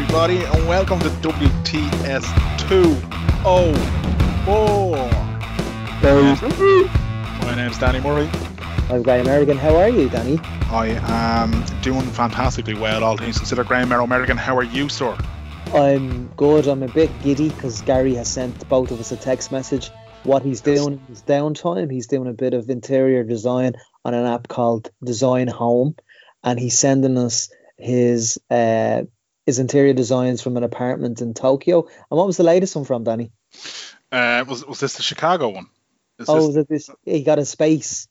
everybody, and welcome to WTS 204. My name's Danny Murray. I'm Graham Merrigan. How are you, Danny? I am doing fantastically well, all things considered. Graham Merrigan, how are you, sir? I'm good. I'm a bit giddy because Gary has sent both of us a text message. What he's doing in his downtime, he's doing a bit of interior design on an app called Design Home, and he's sending us his uh, his interior designs from an apartment in Tokyo. And what was the latest one from, Danny? Uh, was was this the Chicago one? Is oh, this, this he got a space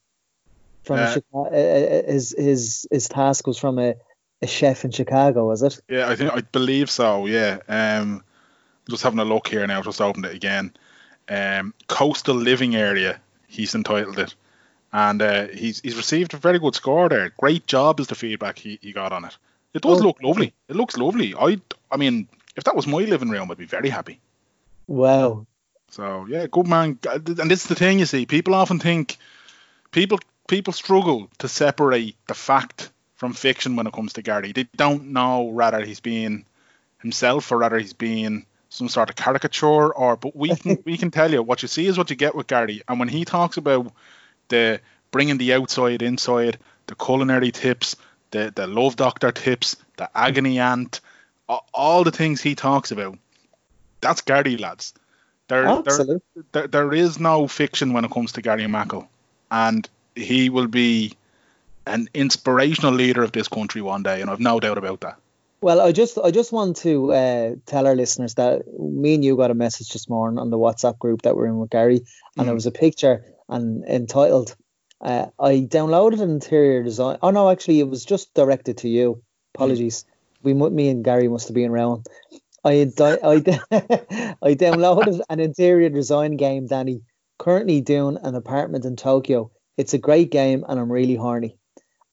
from Uh, Chicago. Uh, his his his task was from a, a chef in Chicago, was it? yeah, I think I believe so. Yeah. Um, just having a look here now. Just opened it again. Um, coastal living area. He's entitled it, and uh, he's he's received a very good score there. Great job is the feedback he, he got on it. It does Oh. look lovely. It looks lovely. I I mean, if that was my living room, I'd be very happy. Wow. So yeah, good man. And this is the thing you see. People often think people people struggle to separate the fact from fiction when it comes to Gary. They don't know whether he's being himself or whether he's being some sort of caricature or but we can we can tell you what you see is what you get with Gary. And when he talks about the bringing the outside inside, the culinary tips, the the love doctor tips, the agony ant, a- all the things he talks about, that's Gary lads. There, there, there, there is no fiction when it comes to Gary Mackle, and he will be an inspirational leader of this country one day, and I've no doubt about that. Well, I just I just want to uh, tell our listeners that me and you got a message this morning on the WhatsApp group that we're in with Gary, and Mm. there was a picture and entitled. Uh, I downloaded an interior design. Oh no, actually, it was just directed to you. Apologies. We me and Gary must have been around. I I, I downloaded an interior design game, Danny. Currently doing an apartment in Tokyo. It's a great game, and I'm really horny.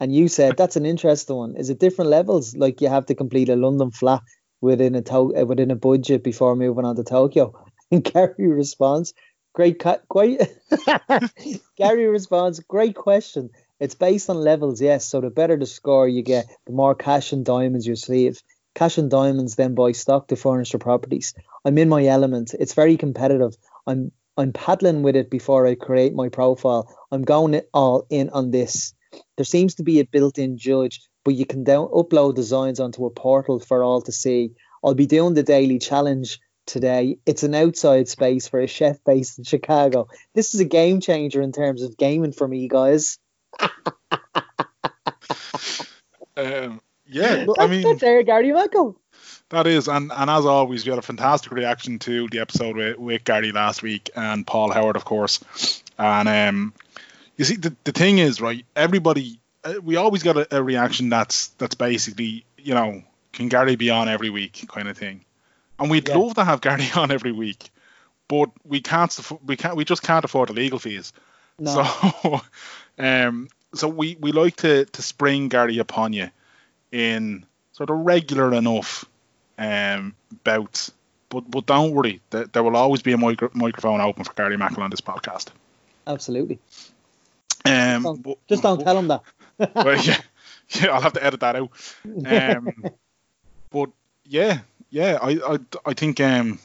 And you said that's an interesting one. Is it different levels? Like you have to complete a London flat within a to- within a budget before moving on to Tokyo. And Gary responds, "Great, quite." Gary responds, "Great question. It's based on levels, yes. So the better the score you get, the more cash and diamonds you receive. Cash and diamonds then buy stock to furnish the properties. I'm in my element. It's very competitive. I'm I'm paddling with it before I create my profile. I'm going it all in on this. There seems to be a built-in judge, but you can down upload designs onto a portal for all to see. I'll be doing the daily challenge today. It's an outside space for a chef based in Chicago. This is a game changer in terms of gaming for me, guys. Um, yeah, look, I That's- mean that's Gary Michael. that is, and, and as always, we had a fantastic reaction to the episode with, with Gary last week and Paul Howard, of course. And um, you see, the, the thing is, right? Everybody, uh, we always got a, a reaction that's that's basically, you know, can Gary be on every week, kind of thing. And we'd Yeah. love to have Gary on every week, but we can't, we can't, we just can't afford the legal fees. No. So, um, so we, we like to, to spring Gary upon you in sort of regular enough um, bouts. But but don't worry, there, there will always be a micro- microphone open for Gary Mackle on this podcast. Absolutely. Um, Don't- Just don't tell him that. well, yeah, yeah, I'll have to edit that out. Um, but yeah, yeah, I I, I think um,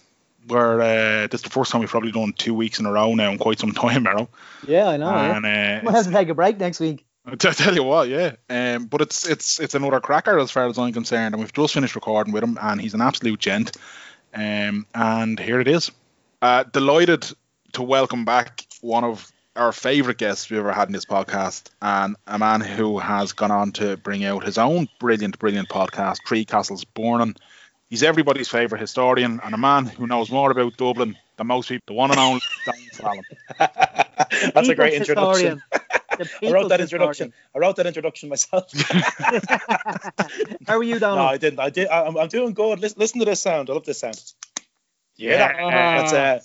we're uh, this is the first time we've probably done two weeks in a row now in quite some time, Merrill. yeah, I know. yeah. And uh, Might have to take a break next week. I tell you what, yeah. Um, but it's it's it's another cracker as far as I'm concerned, and we've just finished recording with him, and he's an absolute gent. Um, and here it is. Uh, delighted to welcome back one of our favourite guests we've ever had in this podcast, and a man who has gone on to bring out his own brilliant, brilliant podcast, Three Castles Burning. He's everybody's favourite historian, and a man who knows more about Dublin than most people. The one and only Donal Fallon. That's a great introduction. I wrote that introduction. historian. I wrote that introduction myself. How are you, no, I didn't. I did. I, I'm, I'm doing good. Listen, listen to this sound. I love this sound. Yeah, Yeah. that's uh,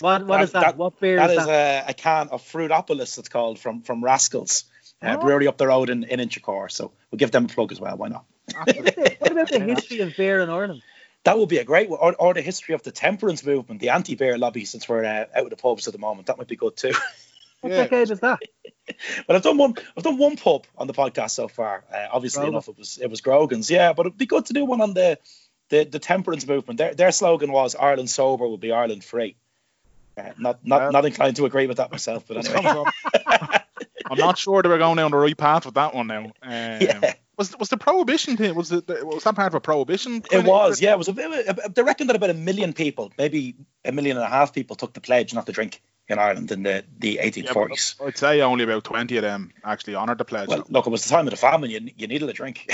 what what that- is that? that- What beer that is is that? a, a can of Fruitopolis. It's called from from Rascals, uh, Oh. brewery up the road in in Inchicore. So we'll give them a plug as well. Why not? what about the history of beer in Ireland? That would be a great one. Or, or the history of the temperance movement, the anti-beer lobby, since we're uh, out of the pubs at the moment. That might be good too. What Yeah. decade is that? But I've done one. I've done one pub on the podcast so far. Uh, obviously Grogan. enough, it was it was Grogan's. Yeah, but it'd be good to do one on the the the temperance movement. Their their slogan was Ireland sober will be Ireland free. Uh, not not not inclined to agree with that myself, but anyway. Come from- I'm not sure they were going down the right path with that one now. Um, Yeah. Was was the prohibition thing? Was it was that part of a prohibition? It was, yeah. It was a bit. They reckon that about a million people, maybe a million and a half people, took the pledge not to drink in Ireland in the the 1840s. but I'd say only about twenty of them actually honoured the pledge. Well, look, it was the time of the famine. You, you needed a drink.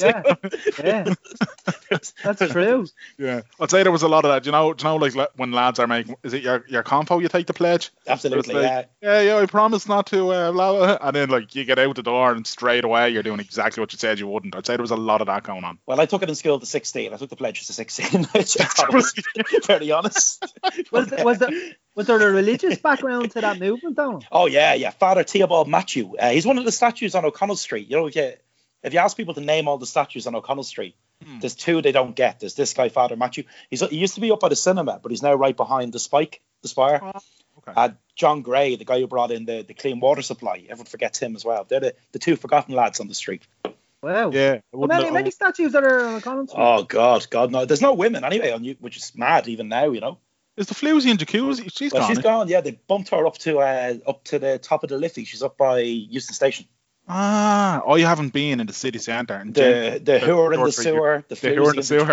Yeah, yeah, that's true. yeah, I'd say there was a lot of that. Do you know, do you know, like when lads are making, is it your your confo you take the pledge? Absolutely, It's yeah. yeah, yeah, I promise not to, uh, blah, blah, and then like you get out the door and straight away you're doing exactly what you said you wouldn't. I'd say there was a lot of that going on. Well, I took it in school to 16. I took the pledge to 16, which I thought very honest. Was there, was there was there a religious background to that movement, though? Oh yeah, yeah. Father Theobald Mathew. Uh, he's one of the statues on O'Connell Street. You know, if you, if you ask people to name all the statues on O'Connell Street, Hmm. there's two they don't get. There's this guy, Father Mathew. He's he used to be up by the cinema, but he's now right behind the spike, the spire. Oh, okay. Uh, John Gray, the guy who brought in the, the clean water supply. Everyone forgets him as well. They're the, the two forgotten lads on the street. Wow. Yeah, I many, many statues that are on Collins Street? Oh God, God no. There's no women anyway on you, which is mad even now. You know. Is the Floozy and Jacuzzi? She's Well, gone. she's eh? gone. Yeah, they bumped her up to uh, up to the top of the Liffey. She's up by Heuston Station. Ah, oh, you haven't been in the city centre. and The the who are in the sewer, the, The who are in the sewer.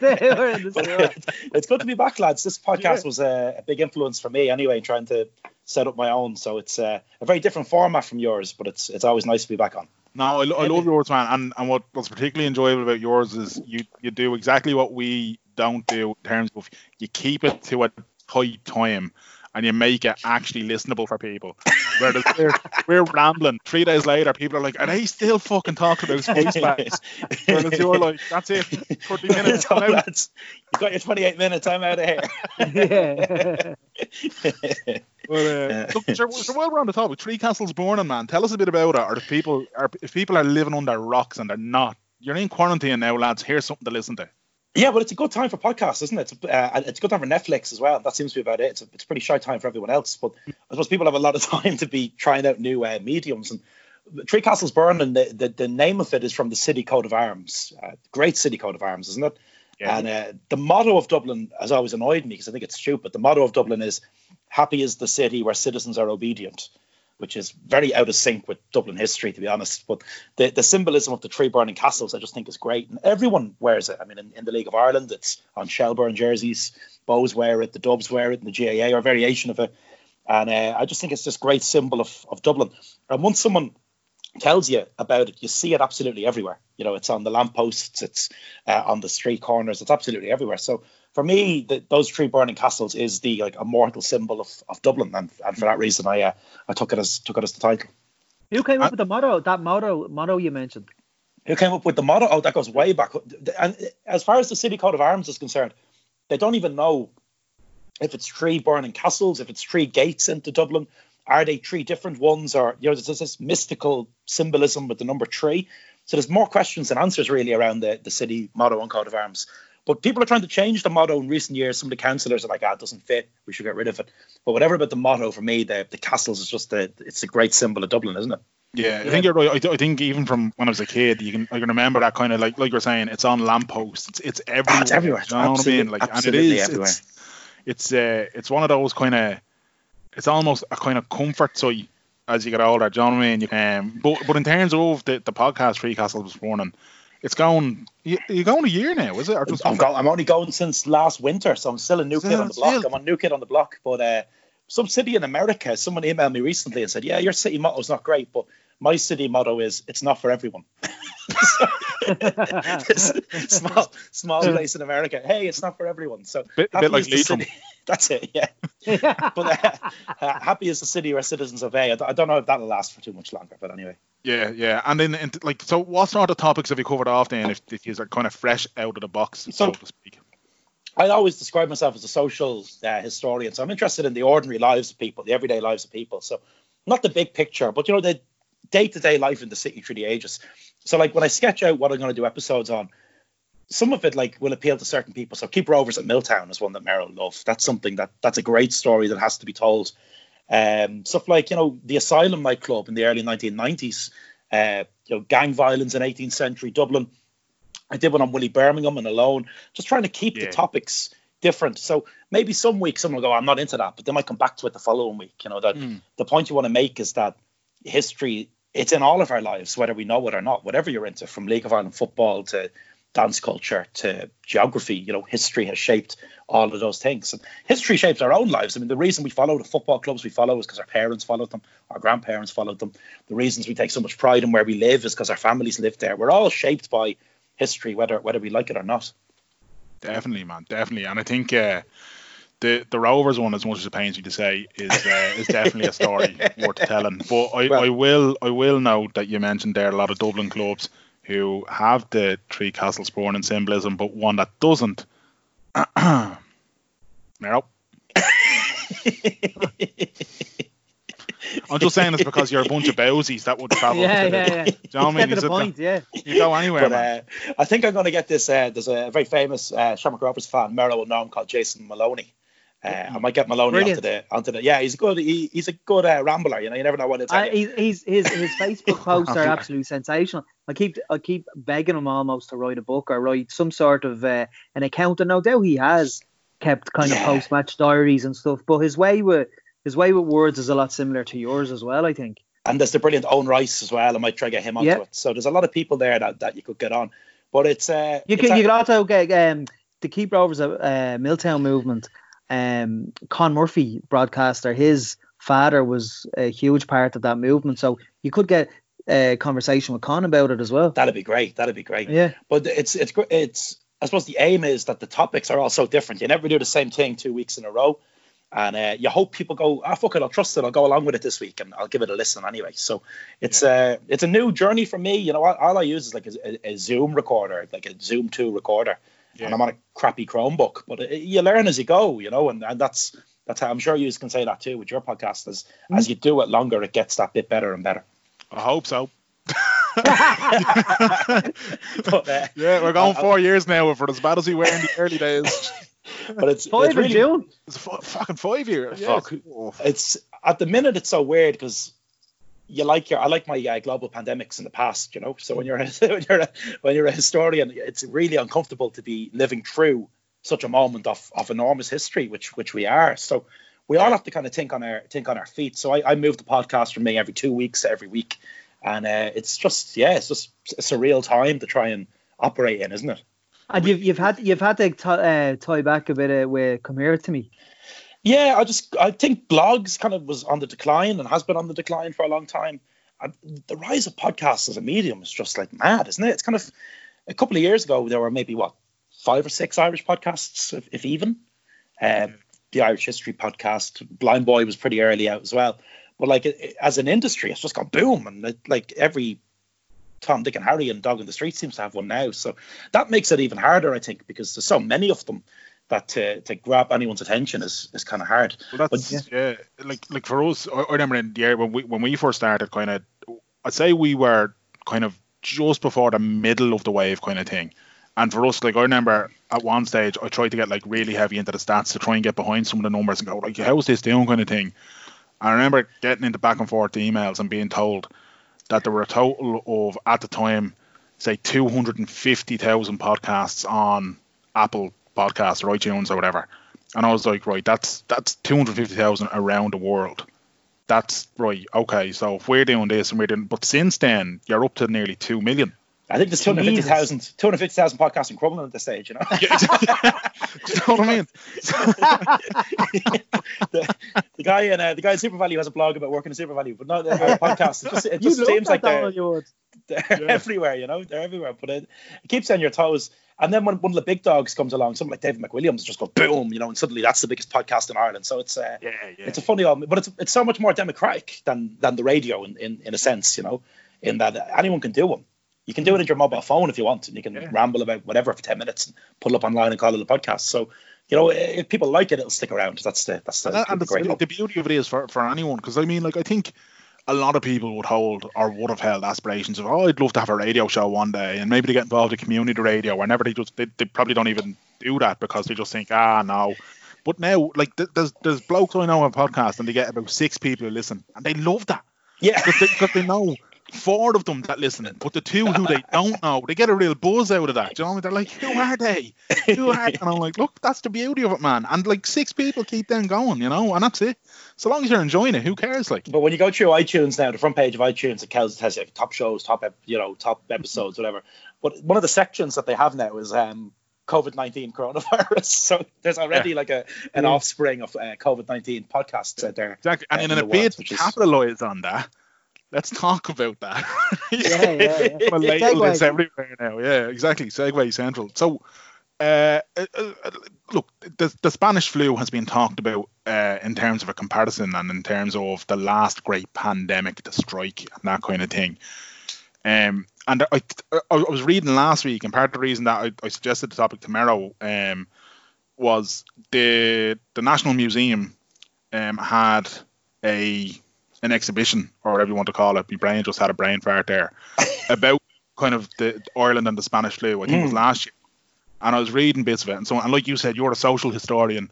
They were in the sewer. it's good to be back, lads. This podcast Yeah. was a, a big influence for me anyway, trying to set up my own. So it's uh, a very different format from yours, but it's it's always nice to be back on. No, I, I love yours, man. And and what, what's particularly enjoyable about yours is you you do exactly what we don't do in terms of you keep it to a tight time and you make it actually listenable for people. Whereas we're, we're rambling. Three days later, people are like, are they still fucking talking about spice bags? Whereas you're like, that's it, 30 minutes. So, I'm out. lads, you've got your 28 minutes. I'm out of here. yeah. But, uh, look, so, so while we're on the topic, Three Castles Burning, man, tell us a bit about it. Or if people are if people are living under rocks and they're not, you're in quarantine now, lads. Here's something to listen to. Yeah, but it's a good time for podcasts, isn't it? It's, uh, it's a good time for Netflix as well. That seems to be about it. It's a, it's a pretty shy time for everyone else, but I suppose people have a lot of time to be trying out new uh, mediums. And Three Castles Burning, the, the, the name of it is from the city coat of arms. Uh, great city coat of arms, isn't it? Yeah. And uh, the motto of Dublin has always annoyed me because I think it's stupid. The motto of Dublin is "Happy is the city where citizens are obedient," which is very out of sync with Dublin history, to be honest. But the, the symbolism of the three burning castles, I just think is great, and everyone wears it. I mean, in, in the League of Ireland, it's on Shelburne jerseys. Bohs wear it, the Dubs wear it, and the GAA or variation of it. And uh, I just think it's this great symbol of, of Dublin. And once someone tells you about it, you see it absolutely everywhere. You know, it's on the lampposts, it's uh, on the street corners, it's absolutely everywhere. So for me, the, those three burning castles is the like immortal symbol of, of Dublin, and, and for that reason, I uh, I took it as took it as the title. Who came up with the motto? That motto motto you mentioned. Who came up with the motto? Oh, that goes way back. And as far as the city coat of arms is concerned, they don't even know if it's three burning castles, if it's three gates into Dublin. Are they three different ones, or you know, there's this mystical symbolism with the number three. So there's more questions than answers really around the, the city motto and coat of arms. But people are trying to change the motto in recent years. Some of the councillors are like, ah, it doesn't fit. We should get rid of it. But whatever about the motto, for me, the, the castles is just a, it's a great symbol of Dublin, isn't it? Yeah, I think you're right. I, th- I think even from when I was a kid, you can I can remember that kind of like like you're saying, it's on lampposts. It's it's everywhere. Ah, it's everywhere. You know what I mean? Like, and it absolutely everywhere. It's it's uh, it's one of those kind of it's almost a kind of comfort sight as you get older. Do you know what I mean? You, um, but but in terms of the, the podcast, Free Castle this morning, it's going. You, you going a year now, is it? Or just I'm, go- I'm only going since last winter, so I'm still a new kid on the block. Still. I'm a new kid on the block, but uh, some city in America, someone emailed me recently and said, "Yeah, your city motto's not great, but my city motto is it's not for everyone." Small, small place in America. Hey, it's not for everyone. So Bit- happy bit like is Leitrim. That's it. Yeah. But uh, uh, happy is the city where citizens obey. I, d- I don't know if that'll last for too much longer, but anyway. Yeah, yeah. And then and like so, what sort of topics have you covered off then? If, if you are kind of fresh out of the box, so, So- to speak. I always describe myself as a social uh, historian, so I'm interested in the ordinary lives of people, the everyday lives of people. So, not the big picture, but you know the day-to-day life in the city through the ages. So, like when I sketch out what I'm going to do episodes on, some of it like will appeal to certain people. So, Keep Rovers at Milltown is one that Merrill loved. That's something that that's a great story that has to be told. Um, stuff like you know the Asylum nightclub in the early 1990s, uh, you know gang violence in 18th century Dublin I did one on Willie Birmingham and alone, just trying to keep Yeah. the topics different. So maybe some weeks someone will go, I'm not into that, but they might come back to it the following week. You know, that Mm. the point you want to make is that history, it's in all of our lives, whether we know it or not, whatever you're into, from League of Ireland football to dance culture to geography, you know, history has shaped all of those things. And history shapes our own lives. I mean, the reason we follow the football clubs we follow is because our parents followed them, our grandparents followed them. The reasons we take so much pride in where we live is because our families lived there. We're all shaped by history, whether whether we like it or not. Definitely, man, definitely. And I think uh, the the Rovers one, as much as it pains me to say, is uh, is definitely a story worth telling. But I, Well- I will I will note that you mentioned there a lot of Dublin clubs who have the three castles born in symbolism, but one that doesn't. Merrill. I'm just saying this because you're a bunch of bowsies that would travel. Yeah, to the, yeah, yeah. Do you know what I mean? Get to You the point, yeah. You go anywhere, But man. uh, I think I'm going to get this. Uh, there's a very famous uh, Shamrock Rovers fan, Merrill will know him, called Jason Maloney. Uh, I might get Maloney onto Brilliant. the onto the. Yeah, he's a good. He, he's a good uh, rambler. You know, you never know what it's. I, he's, he's, his his Facebook posts are absolutely sensational. I keep I keep begging him almost to write a book or write some sort of uh, an account, and no doubt he has kept kind Yeah. of post match diaries and stuff. But his way with his way with words is a lot similar to yours as well. I think. and there's the brilliant Owen Rice as well. I might try to get him onto Yeah. it. So there's a lot of people there that, that you could get on. But it's uh, You can you could also get um the Keep Rovers uh, Milltown movement. Um, Con Murphy, broadcaster, his father was a huge part of that movement. So you could get a conversation with Con about it as well. that'd be great. That'd be great. Yeah. But it's it's it's I suppose the aim is that the topics are all so different. You never do the same thing two weeks in a row, and uh, you hope people go, ah, fuck it, I'll trust it. I'll go along with it this week, and I'll give it a listen anyway. So it's uh it's a new journey for me. You know, all, all I use is like a, a, a Zoom recorder, like a Zoom two recorder, Yeah. and I'm on a crappy Chromebook. But it, you learn as you go, you know, and, and that's that's how I'm sure you can say that too with your podcast. As as you do it longer, it gets that bit better and better. I hope so. But, uh, Yeah, we're going I- I- four years now for as bad as we were in the early days. but it's Five it's really June. It's fu- fucking five years. Fuck. Oh, it's at the minute it's so weird because you like your I like my uh, global pandemics in the past, you know. So when you're a, when you're a, when you're a historian, it's really uncomfortable to be living through such a moment of, of enormous history, which which we are. So we all have to kind of think on our think on our feet. So I, I moved the podcast from me every two weeks every week, and uh, it's just yeah, it's just a surreal time to try and operate in, isn't it? And you've you've had you've had to t- uh, tie back a bit uh, with come here to me. Yeah, I just I think blogs kind of was on the decline and has been on the decline for a long time. And the rise of podcasts as a medium is just like mad, isn't it? It's kind of a couple of years ago there were maybe what five or six Irish podcasts, if, if even. Uh, the Irish History podcast, Blind Boy was pretty early out as well. But like it, it- as an industry, it's just gone boom, and it, like every Tom, Dick, and Harry and Dog in the Street seems to have one now. So that makes it even harder, I think, because there's so many of them that to, to grab anyone's attention is, is kind of hard. Well, that's yeah. Like like for us, I, I remember in the year when we when we first started, kind of, I'd say we were kind of just before the middle of the wave kind of thing. And for us, like I remember at one stage, I tried to get like really heavy into the stats to try and get behind some of the numbers and go like, how's this doing kind of thing. I remember getting into back and forth emails and being told that there were a total of at the time, say, two hundred and fifty thousand podcasts on Apple Podcasts or iTunes or whatever. And I was like, right, that's that's two hundred fifty thousand around the world. That's right. Okay, so if we're doing this and we're doing, but since then you're up to nearly two million. I think there's 250,000 250,000 podcasts in Crumlin at this stage, you know. Do you know what I mean? the, the guy in uh, the guy in SuperValu has a blog about working in SuperValu, but not a podcast. It just, it just seems like they're, Donald, you would. they're Yeah. everywhere, you know, they're everywhere. But it, it keeps on your toes. And then when one of the big dogs comes along, something like David McWilliams, just go boom, you know, and suddenly that's the biggest podcast in Ireland. So it's uh, Yeah, yeah. it's a funny old, but it's it's so much more democratic than than the radio in, in, in a sense, you know, in that anyone can do one. You can do it in your mobile phone if you want, and you can Yeah. ramble about whatever for ten minutes and put it up online and call it a podcast. So, you know, if people like it, it'll stick around. That's the that's the, and, that- and the great the beauty of it is for, for anyone because I mean like I think a lot of people would hold or would have held aspirations of oh I'd love to have a radio show one day and maybe they get involved in community radio whenever they just they, they probably don't even do that because they just think ah no but now like th- there's there's blokes I know on podcast, and they get about six people who listen and they love that Yeah, because they, they know four of them that listen, but the two who they don't know, they get a real buzz out of that. Do you know what I mean? They're like, who are they? Who are they? And I'm like, look, that's the beauty of it, man. And like six people keep them going, you know, and that's it. So long as you're enjoying it, who cares? Like, but when you go through iTunes now, the front page of iTunes, it tells, tells you top shows, top you know, top episodes, whatever. But one of the sections that they have now is um, COVID nineteen coronavirus. So there's already yeah. like a an yeah. offspring of uh, COVID nineteen podcasts out there. Exactly, and uh, in, in a bid to capitalize on that, let's talk about that. yeah, yeah, yeah. is everywhere now. Yeah, exactly. Segue central. So, uh, uh, uh, look, the, the Spanish flu has been talked about uh, in terms of a comparison and in terms of the last great pandemic, the strike, and that kind of thing. Um, and I, I, was reading last week, and part of the reason that I, I suggested the topic tomorrow um, was the the National Museum um, had a an exhibition or whatever you want to call it. My brain just had a brain fart there about kind of the Ireland and the Spanish flu. I think mm. it was mm. last year, and I was reading bits of it. And so, and like you said, you're a social historian.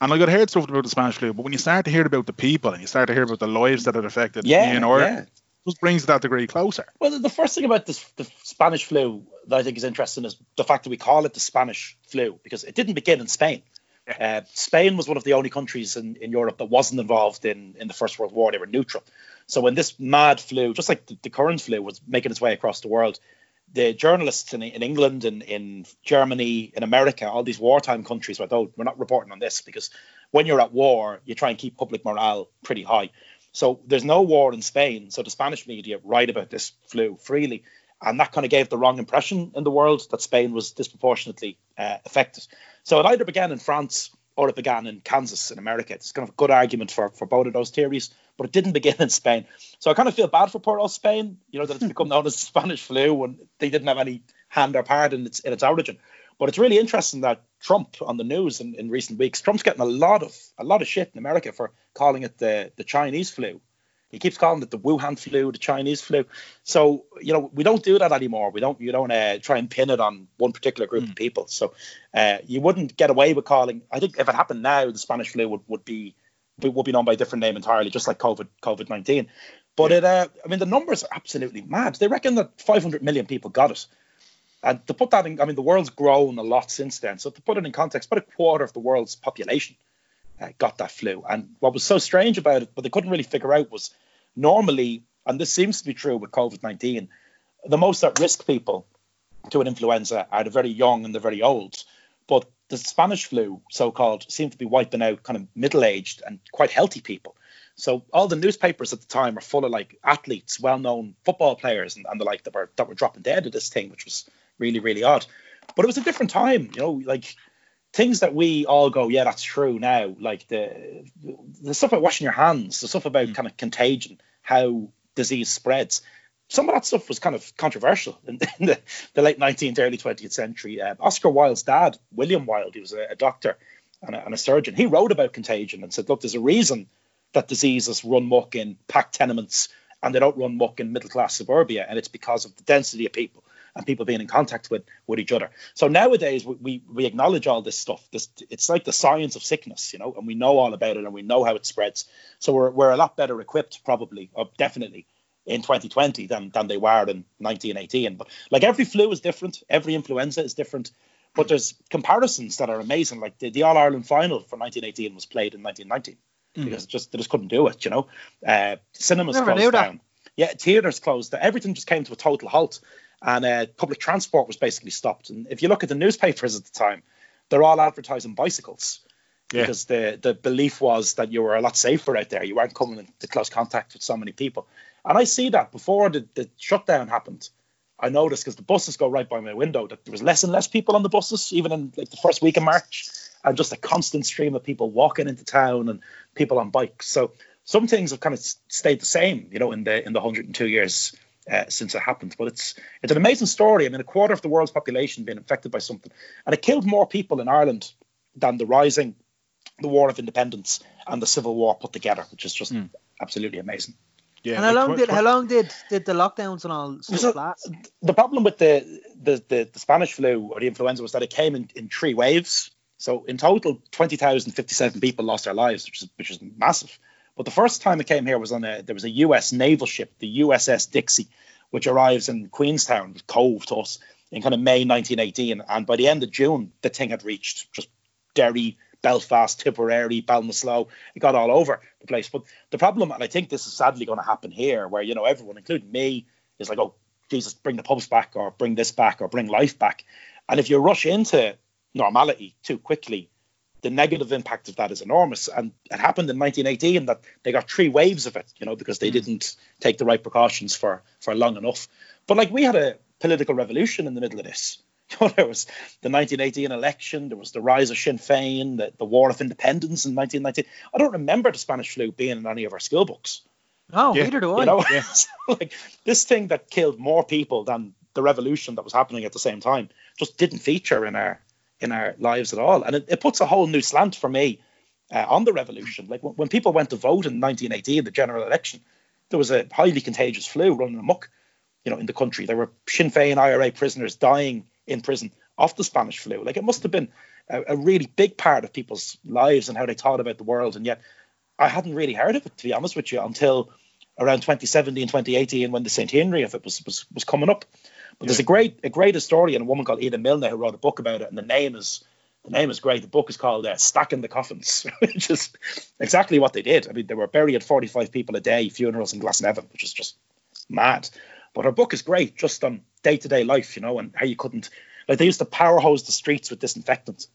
And like I'd heard stuff about the Spanish flu, but when you start to hear about the people and you start to hear about the lives that it affected yeah, in Ireland, yeah just brings that degree closer. Well, the first thing about this, the Spanish flu that I think is interesting is the fact that we call it the Spanish flu because it didn't begin in Spain. Uh, Spain was one of the only countries in, in Europe that wasn't involved in, in the First World War. They were neutral. So when this mad flu, just like the, the current flu, was making its way across the world, the journalists in, in England and in Germany, in America, all these wartime countries were, oh, we're not reporting on this because when you're at war, you try and keep public morale pretty high. So there's no war in Spain. So the Spanish media write about this flu freely. And that kind of gave the wrong impression in the world that Spain was disproportionately uh, affected. So it either began in France or it began in Kansas in America. It's kind of a good argument for, for both of those theories, but it didn't begin in Spain. So I kind of feel bad for poor old Spain, you know, that it's become known as the Spanish flu when they didn't have any hand or part in its, in its origin. But it's really interesting that Trump on the news in, in recent weeks, Trump's getting a lot of a lot of shit in America for calling it the the Chinese flu. He keeps calling it the Wuhan flu, the Chinese flu. So you know we don't do that anymore. We don't you don't uh, try and pin it on one particular group mm. of people. So uh, you wouldn't get away with calling. I think if it happened now, the Spanish flu would, would be would be known by a different name entirely, just like COVID COVID nineteen. But yeah. it, uh, I mean, the numbers are absolutely mad. They reckon that 500 million people got it. And to put that in, I mean, the world's grown a lot since then. So to put it in context, about a quarter of the world's population uh, got that flu. And what was so strange about it, but they couldn't really figure out, was normally, and this seems to be true with COVID 19, the most at risk people to an influenza are the very young and the very old. But the Spanish flu, so called, seemed to be wiping out kind of middle aged and quite healthy people. So all the newspapers at the time are full of like athletes, well known football players and, and the like that were that were dropping dead of this thing, which was really, really odd. But it was a different time, you know, like things that we all go, yeah, that's true now. Like the the stuff about washing your hands, the stuff about mm. kind of contagion, how disease spreads. Some of that stuff was kind of controversial in, in the, the, late 19th, early 20th century. Uh, Oscar Wilde's dad, William Wilde, he was a, a doctor and a, and a surgeon. He wrote about contagion and said, look, there's a reason that diseases run muck in packed tenements and they don't run muck in middle class suburbia, and it's because of the density of people and people being in contact with with each other. So nowadays we we acknowledge all this stuff. This it's like the science of sickness, you know, and we know all about it and we know how it spreads. So we're we're a lot better equipped, probably, or definitely in 2020 than than they were in 1918. But like every flu is different, every influenza is different. But there's comparisons that are amazing. Like the, the All Ireland final for 1918 was played in 1919 mm. because just they just couldn't do it. You know, uh, cinemas Never closed down. Yeah, theaters closed. Everything just came to a total halt and uh, public transport was basically stopped. And if you look at the newspapers at the time, they're all advertising bicycles yeah. because the the belief was that you were a lot safer out there. You weren't coming into close contact with so many people. And I see that before the, the shutdown happened. I noticed because the buses go right by my window that there was less and less people on the buses, even in like the first week of March, and just a constant stream of people walking into town and people on bikes. So some things have kind of stayed the same, you know, in the in the 102 years uh, since it happened. But it's it's an amazing story. I mean, a quarter of the world's population being infected by something, and it killed more people in Ireland than the Rising, the War of Independence, and the Civil War put together, which is just mm. absolutely amazing. Yeah, and how long did how long did did the lockdowns and all stuff last? The problem with the, the the, the Spanish flu or the influenza was that it came in, in three waves. So in total, twenty thousand fifty seven people lost their lives, which is which is massive. But the first time it came here was on a there was a U.S. naval ship, the USS Dixie, which arrives in Queenstown, Cobh to us in kind of May 1918, and by the end of June, the thing had reached just Derry, Belfast, Tipperary, Ballinasloe. It got all over the place. But the problem, and I think this is sadly going to happen here, where you know everyone, including me, is like, oh Jesus, bring the pubs back, or bring this back, or bring life back. And if you rush into normality too quickly, the negative impact of that is enormous. And it happened in 1918 that they got three waves of it, you know, because they mm. didn't take the right precautions for for long enough. But like we had a political revolution in the middle of this. You know, there was the 1918 election, there was the rise of Sinn Féin, the, the War of Independence in 1919. I don't remember the Spanish flu being in any of our school books. No, yeah. neither do I. You know, yeah. so, like this thing that killed more people than the revolution that was happening at the same time just didn't feature in our in our lives at all, and it, it puts a whole new slant for me uh, on the revolution. Like when, when people went to vote in 1918, the general election, there was a highly contagious flu running amok, you know, in the country. There were Sinn Féin IRA prisoners dying in prison off the Spanish flu. Like it must have been a, a really big part of people's lives and how they thought about the world, and yet I hadn't really heard of it to be honest with you until around 2017, and 2018 when the centenary of it was was, was coming up. But yeah. there's a great a great historian, a woman called Ida Milne, who wrote a book about it, and the name is the name is great. The book is called uh, Stacking the Coffins, which is exactly what they did. I mean, they were buried 45 people a day, funerals in Glasnevin, which is just mad. But her book is great, just on day to day life, you know, and how you couldn't like they used to power hose the streets with disinfectant.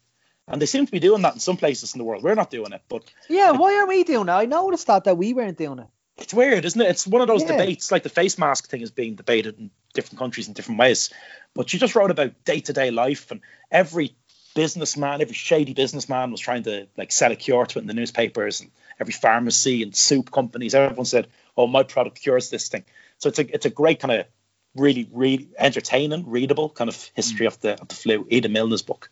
And they seem to be doing that in some places in the world. We're not doing it, but yeah, why are we doing it? I noticed that that we weren't doing it. It's weird, isn't it? It's one of those yeah. debates, like the face mask thing is being debated in different countries in different ways. But she just wrote about day to day life, and every businessman, every shady businessman was trying to like sell a cure to it in the newspapers, and every pharmacy and soup companies, everyone said, "Oh, my product cures this thing." So it's a it's a great kind of really really entertaining, readable kind of history mm. of the of the flu. Ida Milner's book.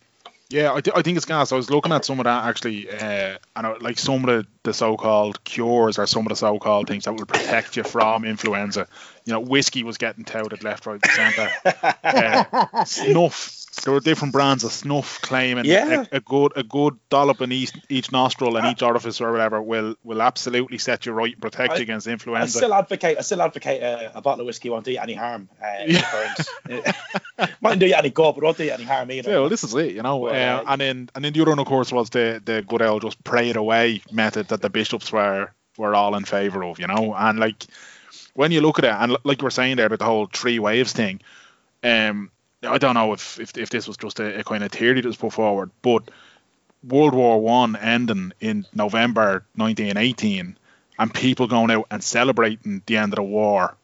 Yeah, I, th- I think it's gas. I was looking at some of that actually, uh, and like some of the, the so-called cures or some of the so-called things that will protect you from influenza. You know, whiskey was getting touted left, right, and centre. uh, snuff there were different brands of snuff claiming yeah. a, a, good a good dollop in each each nostril and each orifice or whatever will will absolutely set you right and protect I, you against influenza. I still advocate I still advocate uh, a bottle of whiskey won't do you any harm. Uh, yeah. Mightn't do you any good, but won't do you any harm either. Yeah, well, this is it, you know. uh, and then and then the other one, of course, was the the good old just pray it away method that the bishops were were all in favour of, you know. And like when you look at it, and like you were saying there about the whole three waves thing, um, I don't know if, if, if this was just a, a kind of theory that was put forward, but World War One ending in November 1918, and people going out and celebrating the end of the war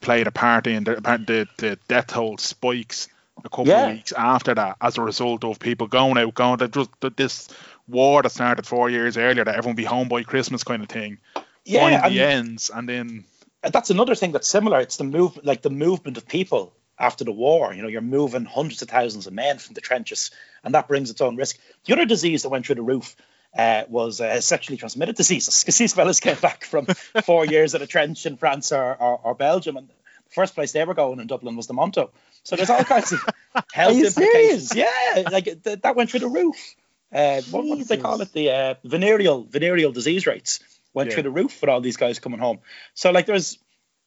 played a part in the, the, the death toll spikes a couple yeah. of weeks after that as a result of people going out, going to just this war that started four years earlier that everyone be home by Christmas kind of thing. Yeah, finally ends, and then that's another thing that's similar. It's the move, like the movement of people after the war. You know, you're moving hundreds of thousands of men from the trenches, and that brings its own risk. The other disease that went through the roof uh, was a sexually transmitted diseases because These fellas came back from four years at a trench in France or, or, or, Belgium, and the first place they were going in Dublin was the Monto. So there's all kinds of health implications. Serious? Yeah, like th- that went through the roof. Uh, what, what, did they call it? The uh, venereal venereal disease rates went yeah. through the roof with all these guys coming home. So like there's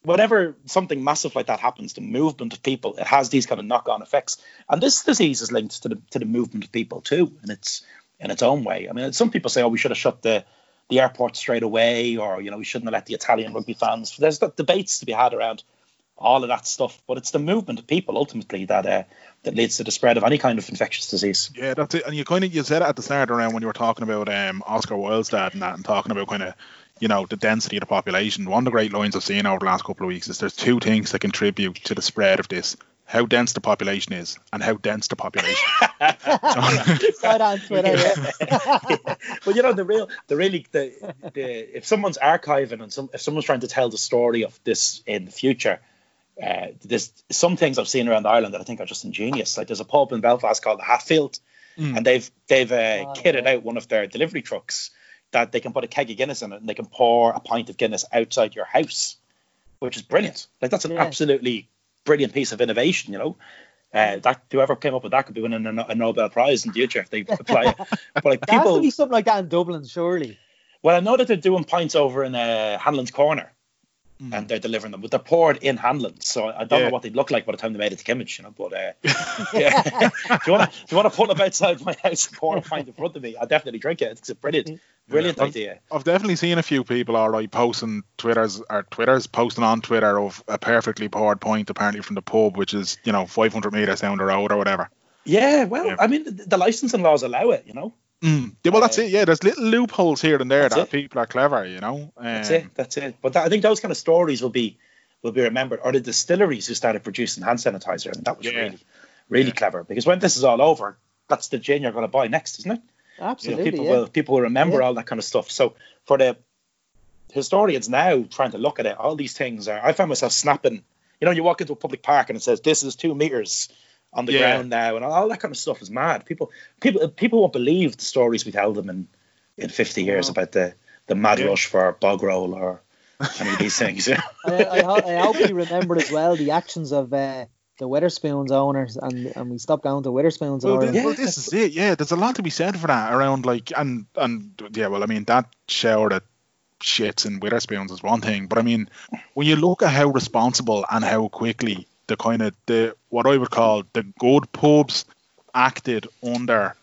whenever something massive like that happens, the movement of people, it has these kind of knock-on effects. And this disease is linked to the to the movement of people too, and it's in its own way. I mean, some people say, "Oh, we should have shut the the airport straight away," or you know, we shouldn't have let the Italian rugby fans. There's debates to be had around all of that stuff, but it's the movement of people ultimately that uh, that leads to the spread of any kind of infectious disease. Yeah, that's it. And you kind of you said it at the start around when you were talking about um, Oscar Wilde's dad and that, and talking about kind of you know, the density of the population. One of the great lines I've seen over the last couple of weeks is there's two things that contribute to the spread of this. How dense the population is, and how dense the population. Right on Twitter. Yeah. But you know the real, the really, the, the if someone's archiving and some, if someone's trying to tell the story of this in the future, uh, there's some things I've seen around Ireland that I think are just ingenious. Like there's a pub in Belfast called the Hatfield, mm. and they've they've uh, oh, kitted yeah. out one of their delivery trucks that they can put a keg of Guinness in it and they can pour a pint of Guinness outside your house, which is brilliant. Like that's an yeah. absolutely brilliant piece of innovation, you know. Uh, that whoever came up with that could be winning a, a Nobel Prize in the future if they apply it. But like people, there has to be something like that in Dublin, surely. Well, I know that they're doing pints over in uh, Hanlon's Corner, Mm. and they're delivering them, but they're poured in Hanlon, so I don't Yeah. know what they'd look like by the time they made it to Kimmage, you know. But uh, yeah, if you want to, if you want to pull them outside my house and pour a pint in front of me, I'll definitely drink it. It's a brilliant, brilliant Yeah. idea. I've definitely seen a few people, all right, posting Twitters or Twitters posting on Twitter of a perfectly poured pint apparently from the pub, which is you know 500 meters down the road or whatever. Yeah, well, Yeah. I mean, the, the licensing laws allow it, you know. Mm. Yeah, well, that's Uh, it. Yeah, there's little loopholes here and there that it. people are clever, you know. Um, That's it. That's it. But that, I think those kind of stories will be will be remembered. Or the distilleries who started producing hand sanitizer, and that was Yeah. really, really Yeah. clever. Because when this is all over, that's the gin you're going to buy next, isn't it? You know, Absolutely, people yeah. will people will remember Yeah. all that kind of stuff. So for the historians now trying to look at it, all these things are. I find myself snapping. You know, you walk into a public park and it says this is two meters on the Yeah. ground now, and all that kind of stuff is mad. People, people, people won't believe the stories we tell them in in 50 years Wow. about the the mad Yeah. rush for bog roll or any of these things. Yeah. I, I, ho- I hope you remember as well the actions of uh, the Wetherspoons owners, and, and we stopped going to Wetherspoons. in Well, Ireland. this, well, this is it. Yeah, there's a lot to be said for that around like and and yeah, well, I mean that shower that shits in Wetherspoons is one thing, but I mean when you look at how responsible and how quickly the kind of the what I would call the good pubs acted under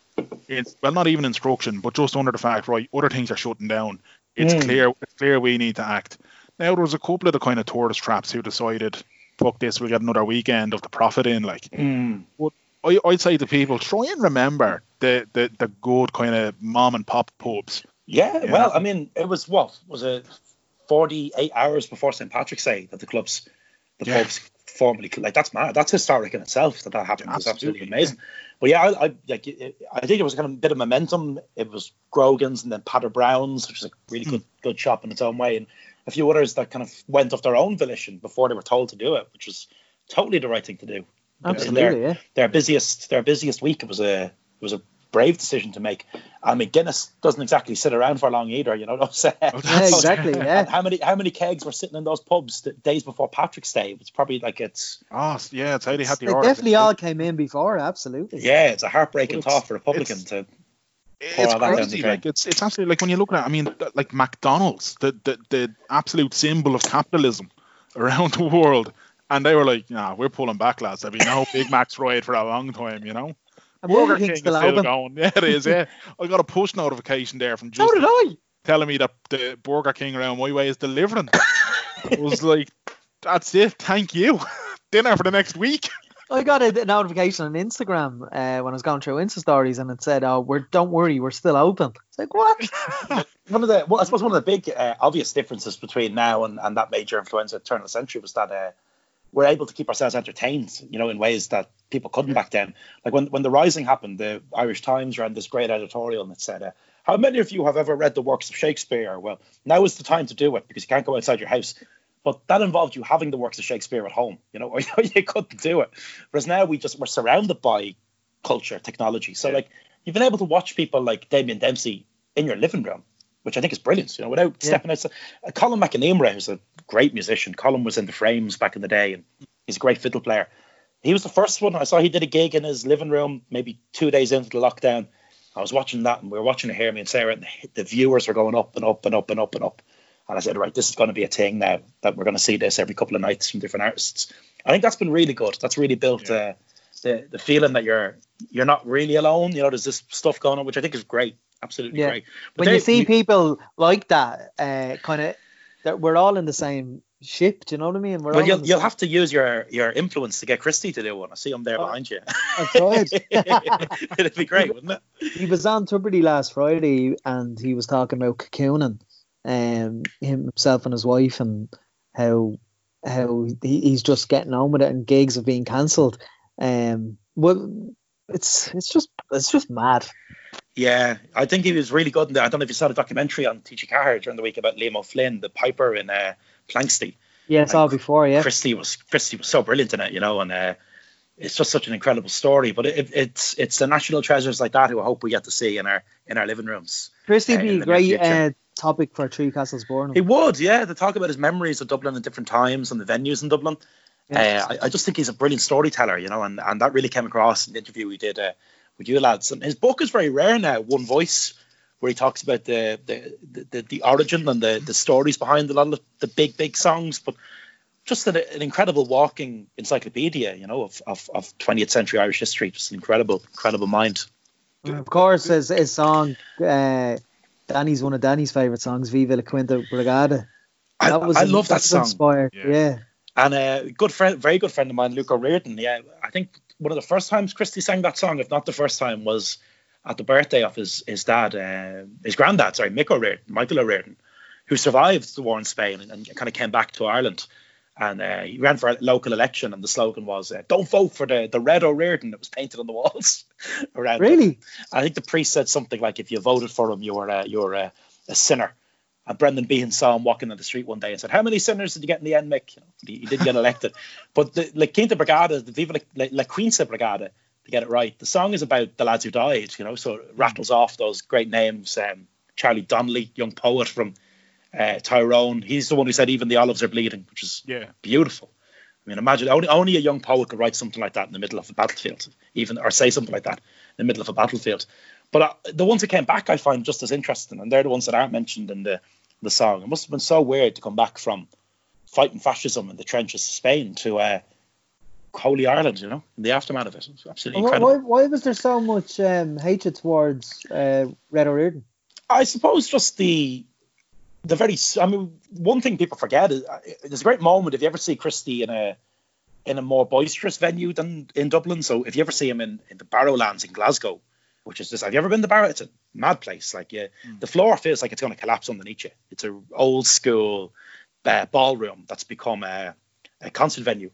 it's well not even instruction, but just under the fact right other things are shutting down. It's Mm. clear it's clear we need to act. Now there was a couple of the kind of tourist traps who decided, fuck this, we'll get another weekend of the profit in like. Mm. I, I'd say to people, try and remember the, the, the good kind of mom and pop pubs. Yeah, well, I mean, it was what was it, forty-eight hours before St Patrick's Day that the clubs, the Yeah. pubs formally like that's mad. That's historic in itself that that happened. It's absolutely Absolutely, amazing. But yeah, I, I like it, I think it was kind of a bit of momentum. It was Grogan's and then Peadar Brown's, which is a really hmm. good good shop in its own way, and a few others that kind of went off their own volition before they were told to do it, which was totally the right thing to do. Absolutely, yeah. Their busiest their busiest week it was a it was a brave decision to make. I mean, Guinness doesn't exactly sit around for long either, you know what I'm saying? Yeah, exactly. Yeah. And how many how many kegs were sitting in those pubs the days before Patrick's Day? It's probably like it's Oh, yeah, it's how they had the They order. definitely all came in before, absolutely. yeah, it's a heartbreaking It's- thought for a publican to It's all that down the crazy. Like it's it's absolutely like when you look at it. I mean, like McDonald's, the, the the absolute symbol of capitalism around the world, and they were like, "Nah, we're pulling back, lads. There'll be no Big Macs ride for a long time, you know." And Burger King's King still is still open. going. Yeah, it is. Yeah, I got a push notification there from So just did I. telling me that the Burger King around my way is delivering. I was like, "That's it. Thank you." Dinner for the next week. I got a a notification on Instagram uh, when I was going through Insta stories, and it said, "Oh, we're don't worry, we're still open." It's like what? one of the well, I suppose one of the big uh, obvious differences between now and, and that major influenza turn of the century was that uh, we're able to keep ourselves entertained, you know, in ways that people couldn't back then. Like when when the Rising happened, the Irish Times ran this great editorial that said, uh, "How many of you have ever read the works of Shakespeare?" Well, now is the time to do it because you can't go outside your house. But that involved you having the works of Shakespeare at home, you know, or you couldn't do it. Whereas now we just we're surrounded by culture, technology. So like you've been able to watch people like Damien Dempsey in your living room, which I think is brilliant. You know, without Yeah. stepping outside. Uh, Colm Mac Con Iomaire, who's a great musician. Colm was in the Frames back in the day, and he's a great fiddle player. He was the first one I saw. He did a gig in his living room, maybe two days into the lockdown. I was watching that, and we were watching it here, me and Sarah, and the, the viewers were going up and up and up and up and up. And I said, right, this is going to be a thing now that we're going to see this every couple of nights from different artists. I think that's been really good. That's really built Yeah. uh, the the feeling that you're you're not really alone. You know, there's this stuff going on, which I think is great, absolutely Yeah. great. But when you see we- people like that, uh, kind of, that we're all in the same ship. Do you know what I mean? We're well, you'll, you'll have to use your your influence to get Christy to do one. I see him there Oh. behind you. I tried. It'd be great, wouldn't it? he was on Tubridy last Friday and he was talking about cocooning, um, himself and his wife, and how how he, he's just getting on with it, and gigs have been cancelled. Um, well, it's it's just it's just mad. Yeah, I think he was really good in there. I don't know if you saw the documentary on TG Carr during the week about Liam O'Flynn, the piper in uh, Planxty. Yeah, I saw it before. Yeah, Christy was Christy was so brilliant in it, you know, and uh, it's just such an incredible story. But it, it's it's the national treasures like that who I hope we get to see in our in our living rooms. Christy uh, be a great uh, topic for Three Castles Burning. He would, yeah, to talk about his memories of Dublin at different times and the venues in Dublin. Yeah. Uh, I, I just think he's a brilliant storyteller, you know, and, and that really came across in the interview we did uh, with you lads. And his book is very rare now, One Voice, where he talks about the the, the, the origin and the, the stories behind a lot of the big big songs, but just an, an incredible walking encyclopedia, you know, of, of, of 20th century Irish history. Just an incredible, incredible mind. And of course, his, his song, uh, Danny's one of Danny's favorite songs, Viva la Quinta Brigada. That I, was, I love that song. Inspired. Yeah. yeah. And a good friend, very good friend of mine, Luke O'Riordan. Yeah, I think one of the first times Christy sang that song, if not the first time, was at the birthday of his his dad, uh, his granddad, sorry, Mick O'Riordan, Michael O'Riordan, who survived the war in Spain and, and kind of came back to Ireland. And uh, he ran for a local election, and the slogan was uh, "Don't vote for the the red O'Riordan" that was painted on the walls around. Really? Him. I think the priest said something like, "If you voted for him, you're uh, you're uh, a sinner." And Brendan Behan saw him walking on the street one day and said, "How many sinners did you get in the end, Mick?" You know, he, he, did get elected, but the La Quinta Brigada, the Viva La, La Quinta Brigada, to get it right. The song is about the lads who died, you know, so it rattles off those great names. Um, Charlie Donnelly, young poet from uh, Tyrone. He's the one who said even the olives are bleeding, which is yeah beautiful. I mean, imagine only only a young poet could write something like that in the middle of a battlefield, even or say something like that in the middle of a battlefield. But uh, the ones that came back, I find just as interesting, and they're the ones that aren't mentioned in the the song. It must have been so weird to come back from fighting fascism in the trenches of Spain to uh, Holy Ireland, you know, in the aftermath of it. It's absolutely why, incredible. Why, why, was there so much um, hatred towards uh, Red O'Riordan? I suppose just the the very. I mean, one thing people forget is uh, there's a great moment if you ever see Christy in a in a more boisterous venue than in Dublin. So if you ever see him in, in the Barrowlands in Glasgow, which is just have you ever been to Barrow? It's a mad place. Like yeah, mm. the floor feels like it's going to collapse underneath you. It's a old school uh, ballroom that's become a, a concert venue.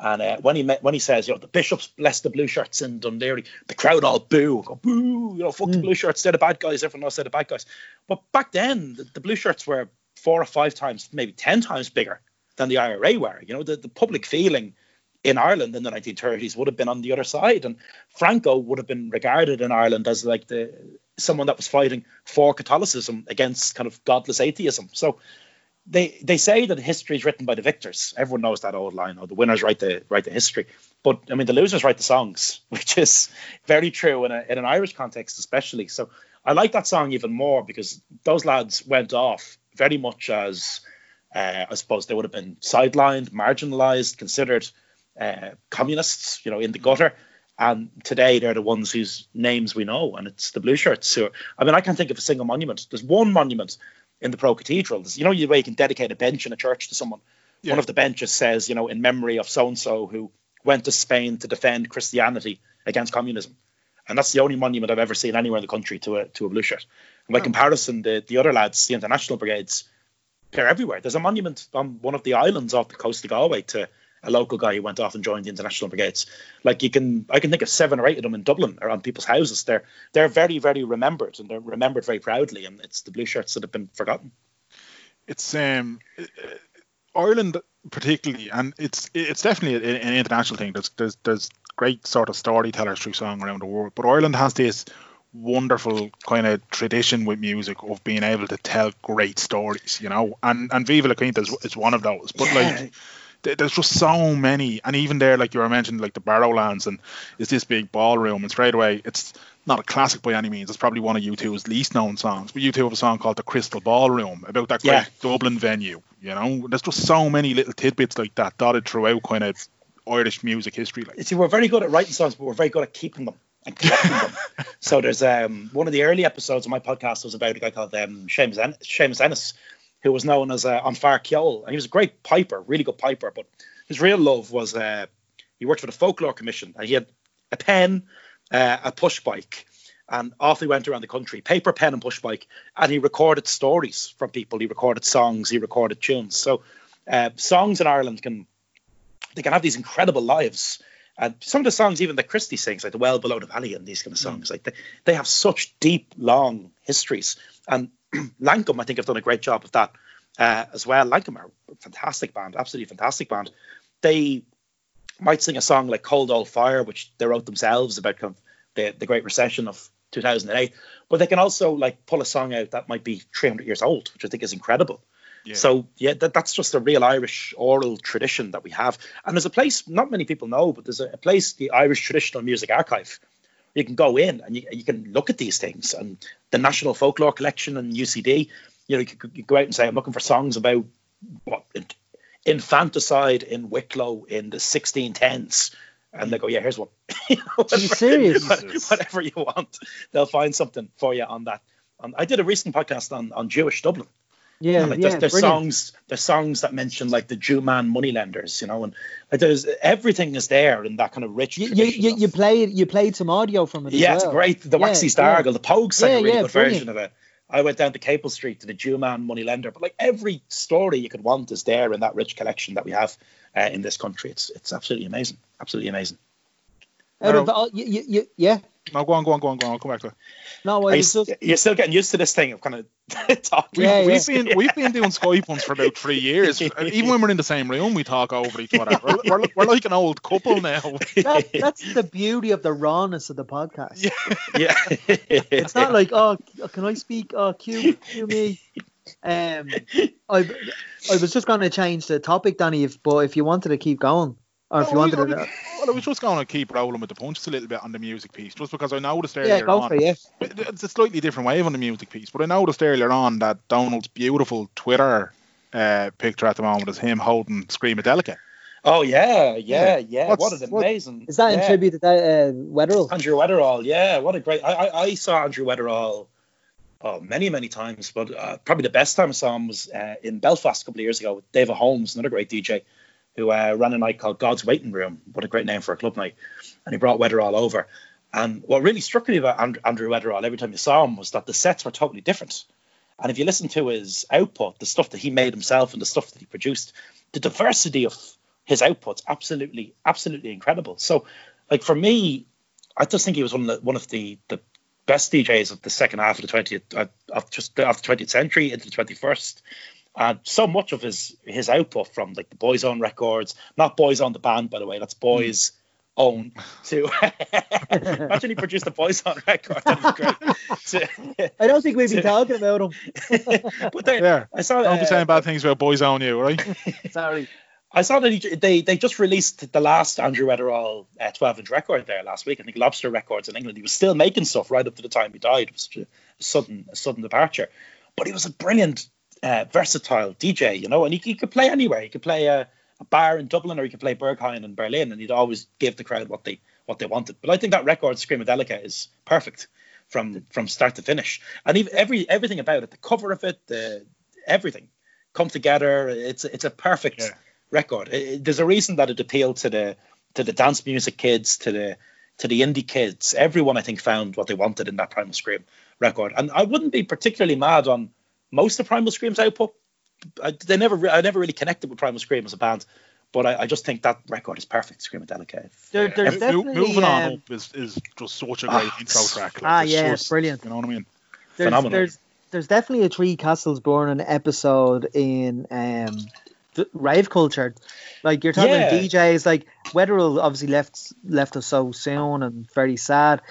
And uh, when he met, when he says, you know, the bishops bless the blue shirts in Dún the crowd all boo, go boo, you know, fuck mm. the blue shirts, they're the bad guys. Everyone else they're the bad guys. But back then, the, the, blue shirts were four or five times, maybe ten times bigger than the IRA were. You know, the, the public feeling in Ireland in the 1930s would have been on the other side, and Franco would have been regarded in Ireland as like the someone that was fighting for Catholicism against kind of godless atheism. So they they say that history is written by the victors. Everyone knows that old line, "Oh, the winners write the write the history." But I mean, the losers write the songs, which is very true in, a, in an Irish context, especially. So I like that song even more because those lads went off very much as uh, I suppose they would have been sidelined, marginalised, considered uh, communists, you know, in the gutter. And today they're the ones whose names we know, and it's the blue shirts. So I mean, I can't think of a single monument. There's one monument in the Pro Cathedral. You know, you way you can dedicate a bench in a church to someone. Yeah. One of the benches says, you know, in memory of so and so who went to Spain to defend Christianity against communism. And that's the only monument I've ever seen anywhere in the country to a to a blue shirt. And by oh. comparison, the, the other lads, the international brigades, they're everywhere. There's a monument on one of the islands off the coast of Galway to a local guy who went off and joined the international brigades. Like you can, I can think of seven or eight of them in Dublin around people's houses. They're they're very very remembered and they're remembered very proudly. And it's the blue shirts that have been forgotten. It's um Ireland particularly, and it's it's definitely an international thing. There's there's there's great sort of storytellers through song around the world, but Ireland has this wonderful kind of tradition with music of being able to tell great stories, you know, and and Viva la Quinta is, is one of those. But yeah. like there's just so many, and even there, like you were mentioning, like the Barrowlands, and is this big ballroom, and straight away, it's not a classic by any means. It's probably one of U2's least known songs, but U2 have a song called the Crystal Ballroom about that great yeah. Dublin venue. You know, there's just so many little tidbits like that dotted throughout kind of Irish music history. Like, see, we're very good at writing songs, but we're very good at keeping them and collecting them. So there's um one of the early episodes of my podcast was about a guy called um Seamus, en- Seamus Ennis who was known as uh, An Fear And he was a great piper, really good piper. But his real love was uh, he worked for the Folklore Commission and he had a pen, uh, a push bike, and off he went around the country, paper, pen, and push bike. And he recorded stories from people. He recorded songs. He recorded tunes. So uh, songs in Ireland can they can have these incredible lives. And some of the songs, even that Christy sings, like the Well Below the Valley and these kind of songs, mm. like they, they have such deep, long histories. And Lankum, I think, have done a great job of that uh, as well. Lankum are a fantastic band, absolutely fantastic band. They might sing a song like Cold Old Fire, which they wrote themselves about kind of the, the Great Recession of 2008, but they can also like pull a song out that might be 300 years old, which I think is incredible. Yeah. So yeah, that, that's just a real Irish oral tradition that we have. And there's a place not many people know, but there's a, a place, the Irish Traditional Music Archive, you can go in and you, you can look at these things and the National Folklore Collection and UCD. You know, you could, you go out and say, I'm looking for songs about what infanticide in Wicklow in the 1610s. And they go, yeah, here's one. you know, whatever, serious? Whatever you want, they'll find something for you on that. And I did a recent podcast on, on Jewish Dublin. Yeah, like yeah, there's, there's songs, there's songs that mention like the Jew man moneylenders, you know, and like there's everything is there in that kind of rich. You, you, you, played you played some audio from it. Yeah, well. it's great. The Waxy yeah, Stargle, yeah. the Pogues sang yeah, a really good brilliant. version of it. I went down to Capel Street to the Jew man moneylender, but like every story you could want is there in that rich collection that we have uh, in this country. It's it's absolutely amazing, absolutely amazing. Out of all, you, you, yeah. No, go on, go on, go on, go on. I'll come back to it. No, you, just... you're still getting used to this thing of kind of talking. Yeah, we've, yeah. been we've been doing Skype ones for about three years. Even when we're in the same room, we talk over each other. We're, we're, we're like an old couple now. That, that's the beauty of the rawness of the podcast. Yeah, yeah. it's not like oh, can I speak? Oh, cue, cue me. Um, I I was just going to change the topic, Danny, if, but if you wanted to keep going. Or if you wanted to. Well, I was just going to keep rolling with the punches a little bit on the music piece, just because I noticed earlier yeah, go on. For it, yeah. It's a slightly different wave on the music piece, but I noticed earlier on that Donal's beautiful Twitter uh, picture at the moment is him holding Screamadelica. Oh yeah, yeah, yeah. What's, what an amazing! What, is that yeah. in tribute to that, uh, Weatherall? Andrew Weatherall, yeah. What a great! I, I, I saw Andrew Weatherall oh, many, many times, but uh, probably the best time I saw him was uh, in Belfast a couple of years ago with David Holmes, another great DJ who uh, ran a night called God's Waiting Room. What a great name for a club night. And he brought Weatherall over. And what really struck me about Andrew Weatherall every time you saw him was that the sets were totally different. And if you listen to his output, the stuff that he made himself and the stuff that he produced, the diversity of his outputs, absolutely, absolutely incredible. So, like for me, I just think he was one of the, one of the, the best DJs of the second half of the 20th, uh, of just of the 20th century into the 21st. And so much of his his output from like the Boys Own records, not Boyzone the band, by the way, that's Boys. Mm. Own to imagine he produced a Boyzone record. That'd be great. To, I don't think we'd be to, talking about him. but then yeah. I saw. Don't uh, be saying bad things about Boyzone, you right? Sorry. I saw that he, they they just released the last Andrew Weatherall uh, 12 inch record there last week. I think Lobster Records in England. He was still making stuff right up to the time he died. It was such a, a sudden a sudden departure, but he was a brilliant uh, versatile DJ, you know, and he, he could play anywhere. He could play a, a, bar in Dublin or he could play Berghain in Berlin, and he'd always give the crowd what they what they wanted. But I think that record, Screamadelica, is perfect from from start to finish, and even every everything about it, the cover of it, the everything come together. It's it's a perfect yeah. record. It, there's a reason that it appealed to the to the dance music kids, to the to the indie kids. Everyone, I think, found what they wanted in that Primal Scream record, and I wouldn't be particularly mad on most of Primal Scream's output. I, they never, I never really connected with Primal Scream as a band, but I, I just think that record is perfect. Screamadelica. There, there's uh, definitely moving um, on up is, is just such a great ah, intro track. Like, ah, yeah, just, brilliant. You know what I mean? There's, Phenomenal. There's, there's definitely a Three Castles Born Burning episode in um, rave culture. Like you're talking yeah. DJs, like Weatherall obviously left left us so soon and very sad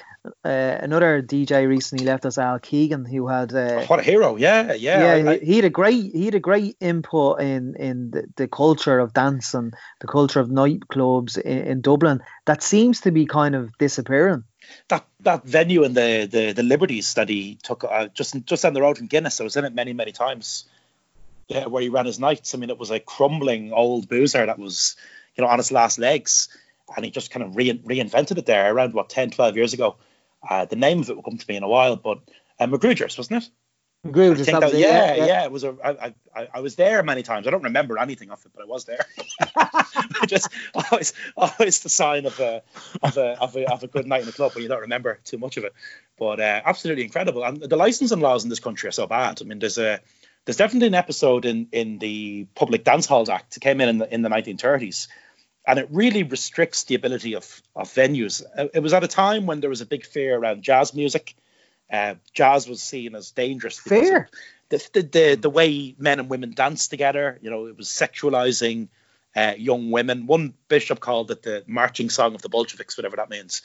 uh, another DJ recently left us, Al Keegan, who had uh, what a hero! Yeah, yeah. Yeah, I, he, he, had a great he had a great input in in the, the culture of dance and the culture of nightclubs in, in Dublin. That seems to be kind of disappearing. That that venue and the the, the liberties that he took uh, just just down the road in Guinness. I was in it many many times. Yeah, where he ran his nights. I mean, it was a crumbling old boozer that was, you know, on his last legs, and he just kind of re- reinvented it there around what 10, 12 years ago uh, the name of it will come to me in a while, but uh, Magruder's, wasn't it? That that, yeah, yeah, yeah, It was a. I, I, I was there many times. I don't remember anything of it, but I was there. just always, always the sign of a, of a, of a, of a good night in the club when you don't remember too much of it. But uh, absolutely incredible. And the licensing laws in this country are so bad. I mean, there's a, there's definitely an episode in in the Public Dance Halls Act. It came in in the in the 1930s and it really restricts the ability of, of venues. Uh, it was at a time when there was a big fear around jazz music. Uh, jazz was seen as dangerous. Fear. The, the, the, the, way men and women danced together, you know, it was sexualizing uh, young women. One bishop called it the marching song of the Bolsheviks, whatever that means.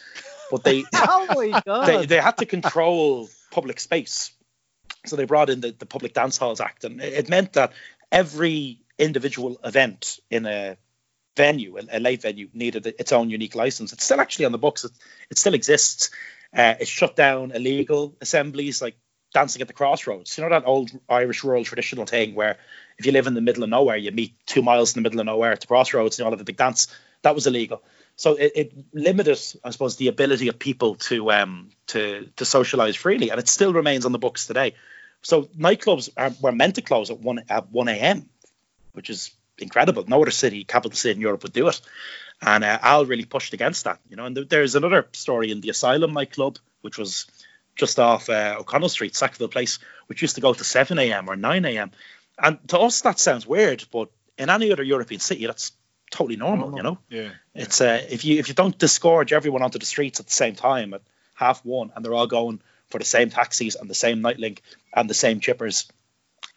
But they, oh my God. they, they had to control public space. So they brought in the, the Public Dance Halls Act, and it meant that every individual event in a venue, a, a late venue, needed its own unique license. It's still actually on the books. It, it still exists. Uh, it shut down illegal assemblies like dancing at the crossroads. You know that old Irish rural traditional thing where if you live in the middle of nowhere, you meet two miles in the middle of nowhere at the crossroads and you all have a big dance. That was illegal. So it, it limited, I suppose, the ability of people to um, to to socialize freely, and it still remains on the books today. So nightclubs are, were meant to close at one at one a.m., which is incredible. No other city, capital city in Europe would do it, and uh, Al really pushed against that. You know, and th- there's another story in the Asylum nightclub, which was just off uh, O'Connell Street, Sackville Place, which used to go to 7 a.m. or 9 a.m. And to us, that sounds weird, but in any other European city, that's totally normal. You know, Yeah. it's uh, if you if you don't disgorge everyone onto the streets at the same time at half one, and they're all going for the same taxis and the same night link and the same chippers,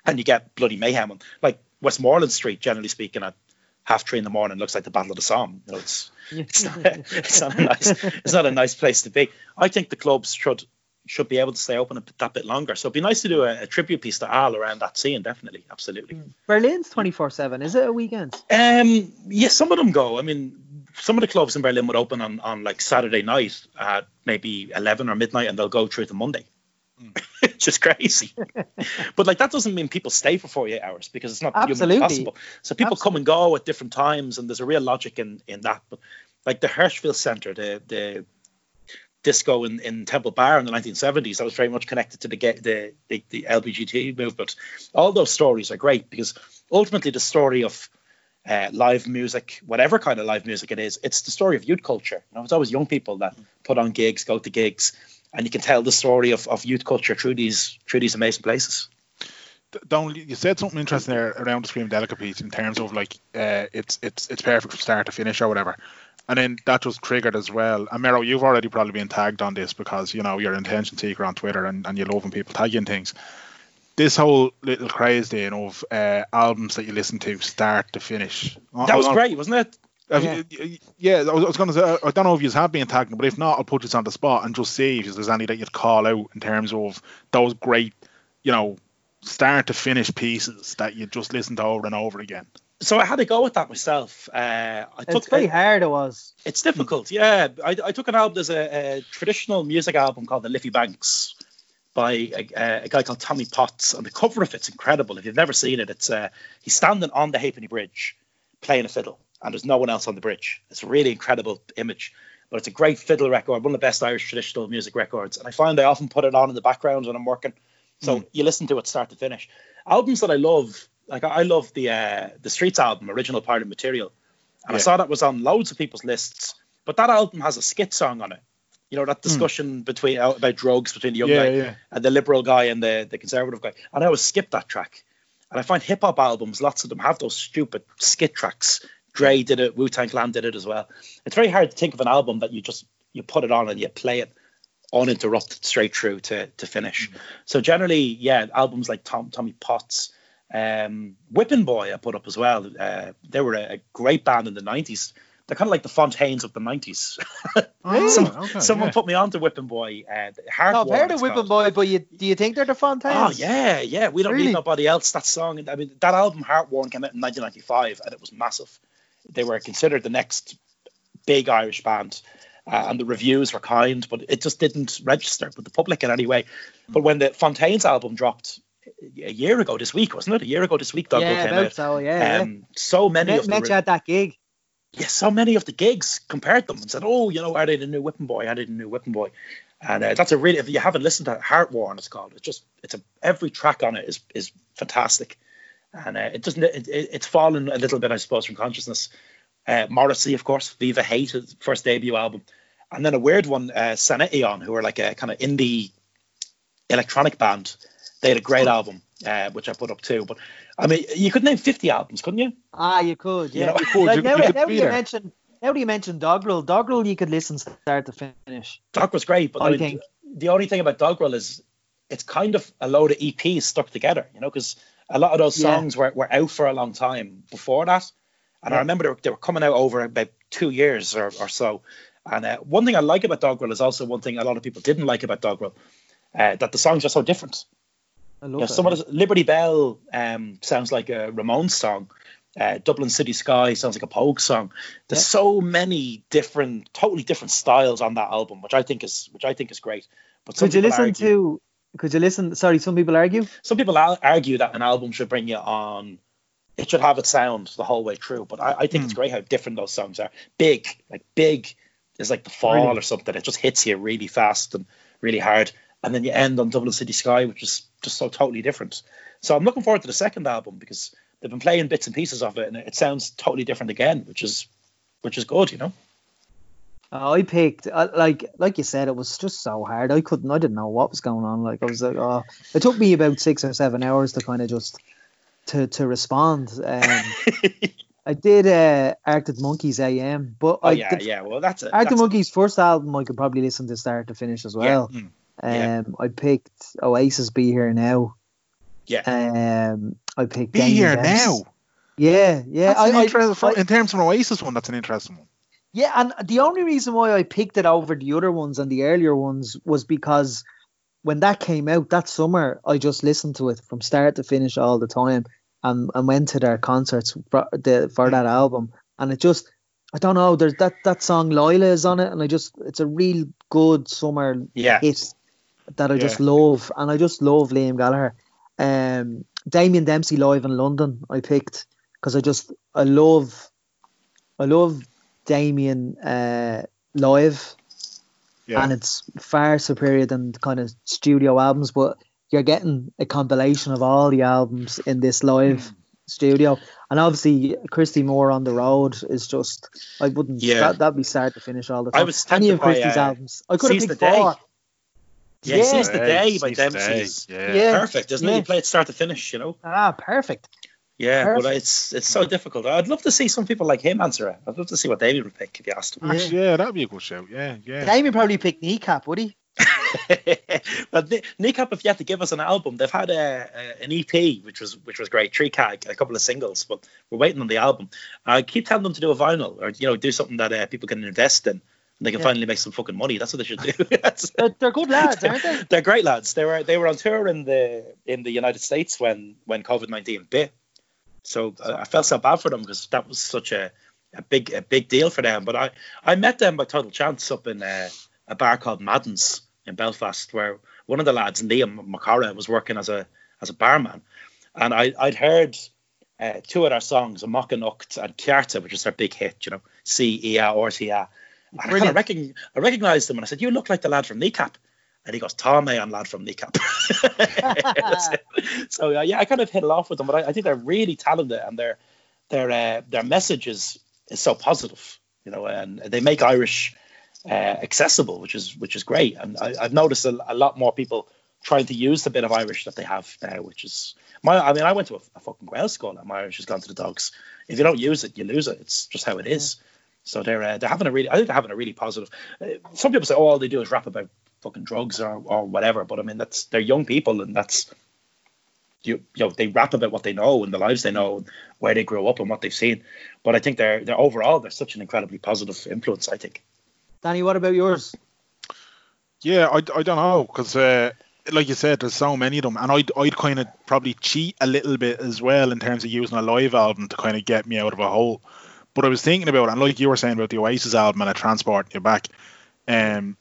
and you get bloody mayhem. And like Westmoreland Street, generally speaking, at half three in the morning, looks like the Battle of the Somme. You know, it's it's not, it's not a nice it's not a nice place to be. I think the clubs should should be able to stay open a bit- that bit longer. So it'd be nice to do a, a tribute piece to Al around that scene. Definitely, absolutely. Berlin's 24 7. Is it a weekend? Um, yeah, some of them go. I mean, some of the clubs in Berlin would open on, on like Saturday night at maybe 11 or midnight and they'll go through to Monday. it's just crazy. but like that doesn't mean people stay for 48 hours because it's not Absolutely. humanly possible. So people come and go at different times and there's a real logic in, in that. But like the Hirschfeld Center, the, the disco in, in Temple Bar in the 1970s, that was very much connected to the, the, the, the LBGT movement. All those stories are great because ultimately the story of uh, live music, whatever kind of live music it is, it's the story of youth culture. You know, it's always young people that put on gigs, go to gigs, and you can tell the story of, of youth culture through these through these amazing places. Don't you said something interesting there around the Screamadelica piece in terms of like uh, it's it's it's perfect from start to finish or whatever. And then that was triggered as well. And Mero, you've already probably been tagged on this because you know you're an attention seeker on Twitter and, and you love when people tag you in things. This whole little craze then of uh, albums that you listen to start to finish. That was great, wasn't it? Have Yeah. you- yeah, I was, was going to say, I don't know if you have been tagged, but if not, I'll put this on the spot and just see if there's any that you'd call out in terms of those great, you know, start to finish pieces that you just listen to over and over again. So I had to go with that myself. Uh, I It's took very hard, it was. It's difficult, yeah. I, I took an album. There's a, a traditional music album called The Liffey Banks by a, a guy called Tommy Potts, and the cover of it's incredible. If you've never seen it, it's uh, he's standing on the Halfpenny Bridge playing a fiddle, and there's no one else on the bridge. It's a really incredible image, but it's a great fiddle record, one of the best Irish traditional music records. And I find I often put it on in the background when I'm working, so you listen to it start to finish. Albums that I love, like I love the uh, the Streets album, Original Pirate Material, and I saw that was on loads of people's lists. But that album has a skit song on it. You know that discussion between uh, about drugs between the young Yeah, guy yeah. and the liberal guy and the the conservative guy. And I always skip that track. And I find hip hop albums, lots of them have those stupid skit tracks. Dre did it, Wu Tang Clan did it as well. It's very hard to think of an album that you just you put it on and you play it uninterrupted straight through to to finish. So generally, yeah, albums like Tom Tommy Potts, um, Whipping Boy, I put up as well. Uh, they were a, a great band in the '90s. They're kind of like the Fontaines of the '90s. Oh, Some- okay, Someone yeah. put me on to Whipping Boy. Uh, No, I've heard of Whipping. Boy, but you, do you think they're the Fontaines? Oh yeah, yeah. We don't Really? need nobody else. That song, I mean, that album Heartworm came out in 1995, and it was massive. They were considered the next big Irish band, uh, and the reviews were kind, but it just didn't register with the public in any way. But when the Fontaines album dropped a year ago this week, wasn't it? A year ago this week, Dogrel yeah, came out. so, yeah. Um, so many Met, of the re- at that gig. yeah, so many of the gigs compared them and said, "Oh, you know, are they the new Whipping Boy? Are they the new Whipping Boy?" And uh, that's a really, if you haven't listened to Heartworm, it's called. It's just, it's a every track on it is is fantastic, and uh, it doesn't, it, it, it's fallen a little bit, I suppose, from consciousness. Uh, Morrissey, of course, Viva Hate, his first debut album, and then a weird one, uh, Saint Etienne, who are like a kind of indie electronic band. They had a great album, uh, which I put up too. But I mean, you could name fifty albums, couldn't you? Ah, you could, You yeah. know, you could, Like, you- now, you could now you there. mention, now that you mention Dogrel, Dogrel you could listen start to finish. Doc was great, but I I mean, think. the only thing about Dogrel is it's kind of a load of EPs stuck together, you know, because a lot of those Yeah. songs were, were out for a long time before that. And I remember they were, they were coming out over about two years or, or so. And uh, one thing I like about Dogrel is also one thing a lot of people didn't like about Dogrel, uh, that the songs are so different. I You love know, it. some of the, Liberty Bell um, sounds like a Ramones song, Uh, Dublin City Sky sounds like a Pogue song. There's Yeah. so many different, totally different styles on that album, which I think is which I think is great. But Could you listen argue- to? Could you listen? Sorry, some people argue. some people argue that an album should bring you on it should have its sound the whole way through but i, I think it's hmm. great how different those songs are big like big is like the fall Really? or something it just hits you really fast and really hard and then you end on dublin city sky which is just so totally different so i'm looking forward to the second album because they've been playing bits and pieces of it and it sounds totally different again which is which is good you know I picked uh, like like you said, it was just so hard. I couldn't. I didn't know what was going on. Like I was like, oh, it took me about six or seven hours to kind of just to to respond. Um, I did uh, Arctic Monkeys AM, but oh I, yeah the, yeah well that's it Arctic that's Monkeys first album I could probably listen to start to finish as well. Mm. Yeah. Um, I picked Oasis Be Here Now. yeah Um, I picked Be here now. Yeah, yeah. I, I, I- in terms of an Oasis one, that's an interesting one. Yeah, and the only reason why I picked it over the other ones and the earlier ones was because when that came out that summer, I just listened to it from start to finish all the time and, and went to their concerts for, the, for that album. And it just, I don't know, there's that, that song Lyla is on it, and I just, it's a real good summer yeah hit that I just Yeah. love, and I just love Liam Gallagher. Um, Damien Dempsey live in London, I picked because I just I love, I love Damien uh, live, Yeah. and it's far superior than kind of studio albums. But you're getting a compilation of all the albums in this live Hmm. studio, and obviously Christy Moore on the road is just I wouldn't Yeah. that that'd be sad to finish all the I time. was Any of Christy's uh, albums, I could have Seize the picked Day. four. yeah, Yeah. Seize the Day by Seize the Dempsey Yeah. Yeah. perfect doesn't it Yeah. you play it start to finish you know Ah, perfect. Yeah, but it's it's so difficult. I'd love to see some people like him answer it. I'd love to see what David would pick if you asked him. Actually, yeah, that'd be a good show. Yeah, yeah. Damien probably picked kneecap, would he? but Ni- Kneecap, if you have to give us an album, they've had a, a an EP which was which was great, Tree Cag, a couple of singles, but we're waiting on the album. I keep telling them to do a vinyl or you know do something that uh, people can invest in. And they can Yeah. finally make some fucking money. That's what they should do. They're, they're good lads, aren't they? They're great lads. They were they were on tour in the in the United States when when COVID nineteen bit. So uh, I felt so bad for them because that was such a, a big a big deal for them. But I I met them by total chance up in uh, a bar called Madden's in Belfast, where one of the lads, Liam Mo Chara, was working as a as a barman, and I I'd heard. Uh, two of their songs, a Mockanocht and CEARTA, which is their big hit, you know, C E A or T A. And I kind of recogn- I recognized them and I said, You look like the lad from Kneecap. And he goes, Tom on lad from Kneecap. so uh, yeah, I kind of hit it off with them, but I, I think they're really talented and their their uh, their message is, is so positive, you know, and they make Irish uh, accessible, which is which is great. And I, I've noticed a, a lot more people trying to use the bit of Irish that they have now, which is my. I mean, I went to a, a fucking Welsh school, and my Irish has gone to the dogs. If you don't use it, you lose it. It's just how it is. So they're uh, they're having a really. I think they're having a really positive. Uh, some people say, oh, all they do is rap about fucking drugs or, or whatever. But I mean, that's they're young people, and that's you, you know they rap about what they know and the lives they know and where they grew up and what they've seen. But I think they're they're overall they're such an incredibly positive influence. I think. Danny, what about yours? Yeah, I, I don't know because, uh, like you said, there's so many of them, and I'd I'd kind of probably cheat a little bit as well in terms of using a live album to kind of get me out of a hole. But I was thinking about, it, and like you were saying about the Oasis album and a transport you back, um,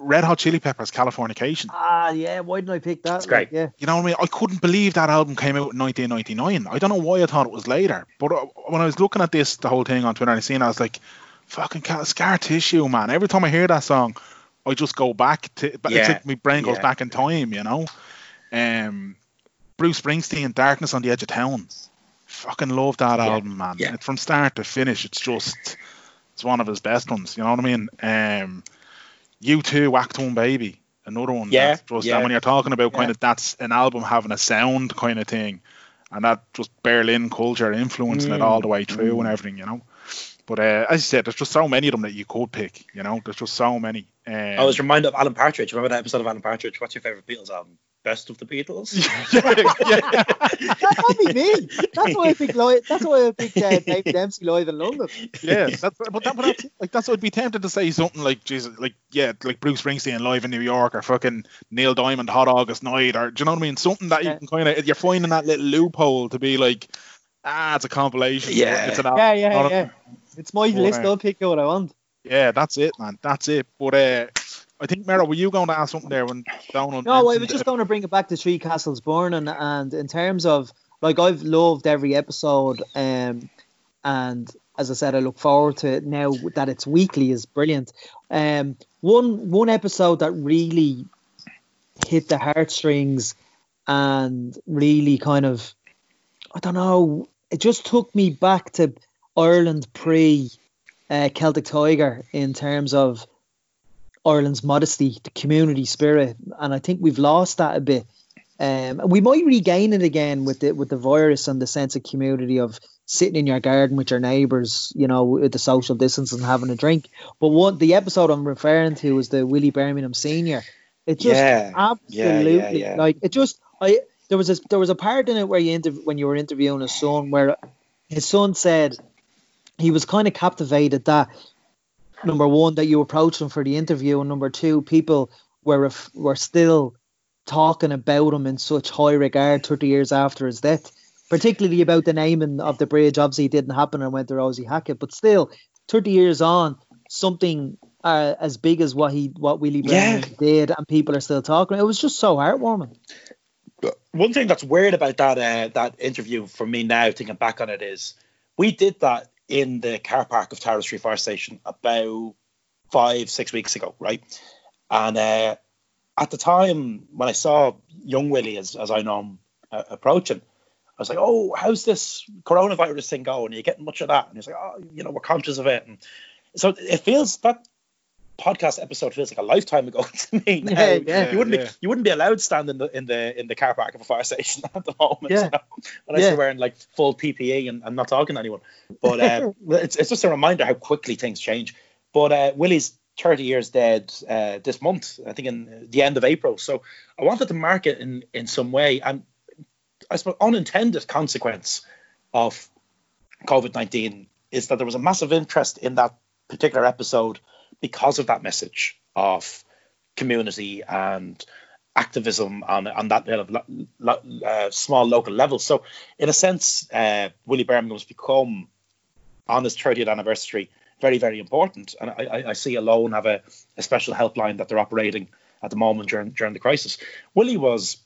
Red Hot Chili Peppers, Californication. Ah, yeah. Why didn't I pick that? It's great. Like, yeah. You know what I mean? I couldn't believe that album came out in 1999. I don't know why I thought it was later, but uh, when I was looking at this, the whole thing on Twitter, and I seen, it, I was like, "Fucking scar tissue, man!" Every time I hear that song, I just go back to. but It's Yeah, like my brain goes yeah. back in time, you know. Um, Bruce Springsteen, "Darkness on the Edge of Town." Fucking love that Yeah, album, man. yeah. It's from start to finish. It's just, it's one of his best ones. You know what I mean? Um, U2, Act One Baby, another one. Yeah, that's just, yeah. And when you're talking about kind Yeah. of that's an album having a sound kind of thing, and that just Berlin culture influencing it Mm, all the way through mm. and everything, you know. But uh, as you said, there's just so many of them that you could pick. You know, there's just so many. Um, I was reminded of Alan Partridge. Remember that episode of Alan Partridge? What's your favorite Beatles album? Best of the Beatles. yeah, yeah. That'd be me. That's why I picked live. That's why I picked uh, Dave Dempsey live in London. yeah, that's, but that, but that's, like that's I'd be tempted to say something like Jesus, like yeah, like Bruce Springsteen live in New York or fucking Neil Diamond Hot August Night or do you know what I mean? Something that you Yeah. can kind of you're finding that little loophole to be like, Ah, it's a compilation. Yeah. It's an Yeah, yeah, yeah. It's my Well, list. uh, I'll pick what I want. Yeah, that's it, man. That's it. But uh, I think, Mero, were you going to ask something there when Donal No, I was just it? going to bring it back to Three Castles Burning, and, and in terms of like I've loved every episode, um, and as I said, I look forward to it now that it's weekly is brilliant. Um, one one episode that really hit the heartstrings and really kind of, I don't know, it just took me back to Ireland pre uh, Celtic Tiger in terms of Ireland's modesty, the community spirit, and I think we've lost that a bit. Um, and we might regain it again with the with the virus and the sense of community of sitting in your garden with your neighbours, you know, with the social distance and having a drink. But what the episode I'm referring to was the Willie Birmingham Senior. It just Yeah, absolutely yeah, yeah. like it just I there was a there was a part in it where you inter- when you were interviewing his son where his son said he was kind of captivated that number one that you approached him for the interview. And number two people were ref- were still talking about him in such high regard 30 years after his death particularly about the naming of the bridge. Obviously it didn't happen and went to Rosie Hackett. But still 30 years on something uh, as big as what he what Willie Yeah. Did and people are still talking it was just so heartwarming. One thing that's weird about that uh, that interview for me now, thinking back on it, is we did that in the car park of Tara Street Fire Station about five, six weeks ago, right? And uh, at the time when I saw young Willie, as, as I know him, uh, approaching, I was like, "Oh, how's this coronavirus thing going? Are you getting much of that?" And he's like, "Oh, you know, we're conscious of it." And so it feels that podcast episode feels like a lifetime ago to me. Now. Yeah, yeah. you wouldn't Yeah. be you wouldn't be allowed standing in the in the in the car park of a fire station at the moment. Yeah. You know? When I Yeah. started wearing like full PPE and, and not talking to anyone. But uh, it's it's just a reminder how quickly things change. But uh, Willie's 30 years dead uh, this month, I think in the end of April. So I wanted to mark it in in some way, and I suppose unintended consequence of COVID 19 is that there was a massive interest in that particular episode because of that message of community and activism on, on that uh, small local level. So, in a sense, uh, Willie Birmingham's become, on his 30th anniversary, very, very important. And I, I, I see Alone have a, a special helpline that they're operating at the moment during, during the crisis. Willie was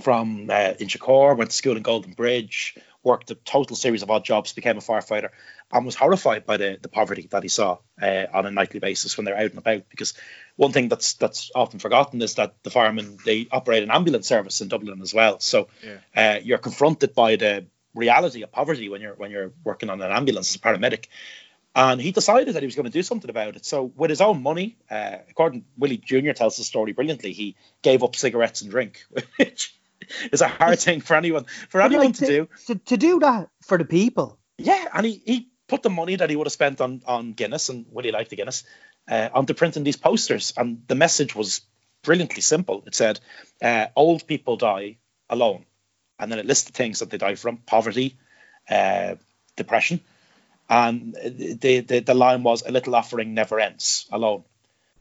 from uh, Inchicore, went to school in Golden Bridge, worked a total series of odd jobs, became a firefighter, and was horrified by the, the poverty that he saw uh, on a nightly basis when they're out and about. Because one thing that's that's often forgotten is that the firemen they operate an ambulance service in Dublin as well. So uh, you're confronted by the reality of poverty when you're when you're working on an ambulance as a paramedic. And he decided that he was going to do something about it. So, with his own money, uh, according Willie Jr. tells the story brilliantly, he gave up cigarettes and drink, which is a hard thing for anyone for But, anyone like, to do. to, to do that for the people Yeah, and he, he put the money that he would have spent on on Guinness and Willie liked the Guinness uh, onto printing these posters, and the message was brilliantly simple. It said, uh, "Old people die alone," and then it listed things that they die from: poverty, uh, depression, and the, the the line was, "A little offering never ends alone."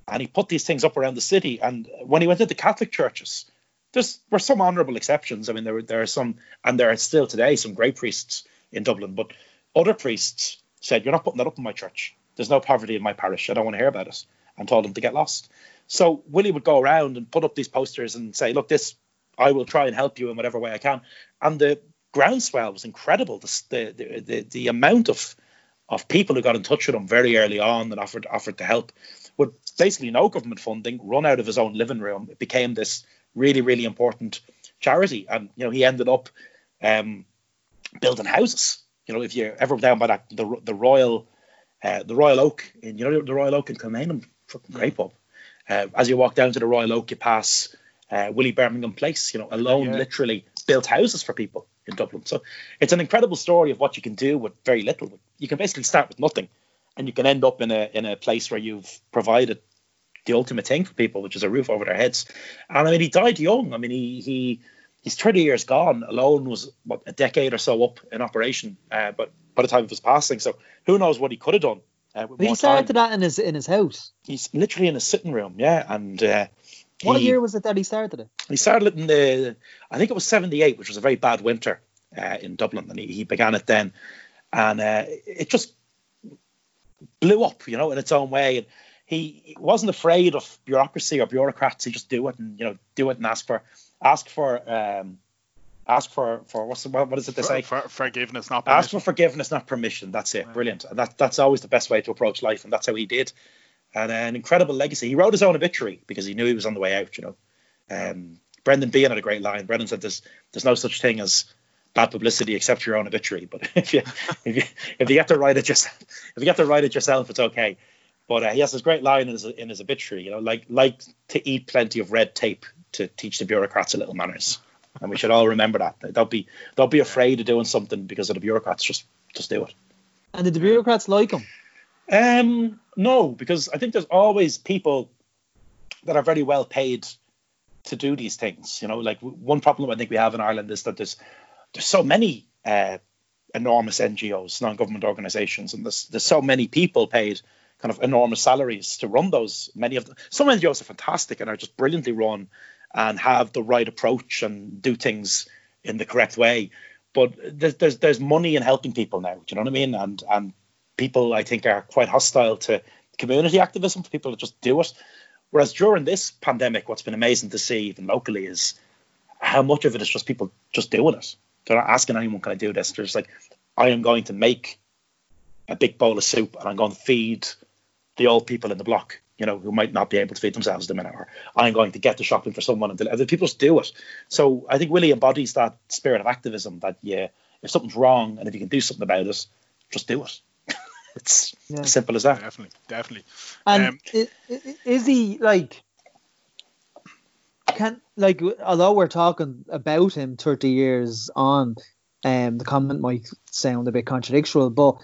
And he put these things up around the city, and when he went into Catholic churches, there's were some honourable exceptions. I mean, there there are some, and there are still today some great priests in Dublin, but other priests said, "You're not putting that up in my church. There's no poverty in my parish. I don't want to hear about it," and told them to get lost. So Willie would go around and put up these posters and say, "Look, this I will try and help you in whatever way I can." And the groundswell was incredible. The the the, the, the amount of of people who got in touch with him very early on and offered offered to help with basically no government funding, run out of his own living room. It became this really really important charity, and you know he ended up um, building houses. You know, if you're ever down by that the the Royal uh, the Royal Oak in you know the Royal Oak in Kilmainham, fucking great pub. Uh, as you walk down to the Royal Oak, you pass uh, Willie Birmingham Place. You know, alone Yeah. literally built houses for people in Dublin. So it's an incredible story of what you can do with very little. You can basically start with nothing, and you can end up in a in a place where you've provided the ultimate thing for people, which is a roof over their heads. And I mean, he died young. I mean, he he he's 30 years gone. Alone was what a decade or so up in operation, uh, but by the time of his passing, so who knows what he could have done. Uh, he started time. that in his in his house. He's literally in a sitting room, yeah, and uh, What he- year was it that he started it? he started it in the, I think it was 78, which was a very bad winter uh, in Dublin, and he, he began it then, and uh, it just blew up, you know, in its own way. And he wasn't afraid of bureaucracy or bureaucrats. He just do it and you know do it and ask for ask for um, ask for for what's the, what is it they For, say? for, forgiveness, not ask for forgiveness, not permission. That's it. Brilliant. And that that's always the best way to approach life, and that's how he did. And an incredible legacy. He wrote his own obituary because he knew he was on the way out. You know, um, Brendan Behan had a great line. Brendan said, "There's there's no such thing as bad publicity except your own obituary. But if you if you if you get to write it yourself, if you get to write it yourself, it's okay." But uh, he has this great line in his in his obituary. You know, like like to eat plenty of red tape to teach the bureaucrats a little manners. And we should all remember that. Don't be don't be afraid of doing something because of the bureaucrats. Just just do it. And did the bureaucrats like him? Um, no, because I think there's always people that are very well paid to do these things. You know, like one problem I think we have in Ireland is that there's there's so many uh, enormous NGOs, non-government organisations, and there's there's so many people paid kind of enormous salaries to run those. Many of them, some NGOs are fantastic and are just brilliantly run and have the right approach and do things in the correct way. But there's there's, there's money in helping people now. Do you know what I mean? And and people I think are quite hostile to community activism for people to just do it. Whereas during this pandemic, what's been amazing to see even locally is how much of it is just people just doing it. They're not asking anyone, can I do this? They're just like, I am going to make a big bowl of soup and I'm going to feed the old people in the block, you know, who might not be able to feed themselves at the minute, or I'm going to get the shopping for someone and the people just do it. So I think Willie embodies that spirit of activism that yeah, if something's wrong and if you can do something about it, just do it. it's Yeah. as simple as that. Definitely, definitely. And Um, i- i- is he like? Can like although we're talking about him thirty years on, um, the comment might sound a bit contradictory, but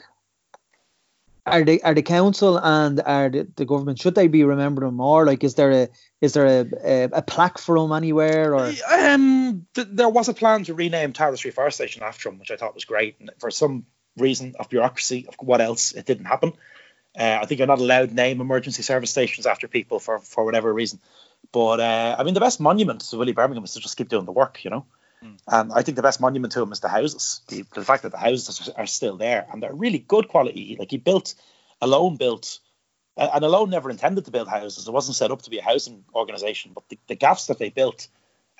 are the are the council and are the, the government should they be remembering more? Like, is there a is there a, a, a plaque for him anywhere or? Um, th- there was a plan to rename Tara Street Fire Station after him, which I thought was great. And for some reason of bureaucracy, of what else, it didn't happen. Uh, I think you're not allowed name emergency service stations after people for, for whatever reason. But uh, I mean, the best monument to Willie Birmingham is to just keep doing the work, you know. And I think the best monument to him is the houses. The, the fact that the houses are still there and they're really good quality. Like he built, Alone built, and Alone never intended to build houses. It wasn't set up to be a housing organisation. But the, the gaffs that they built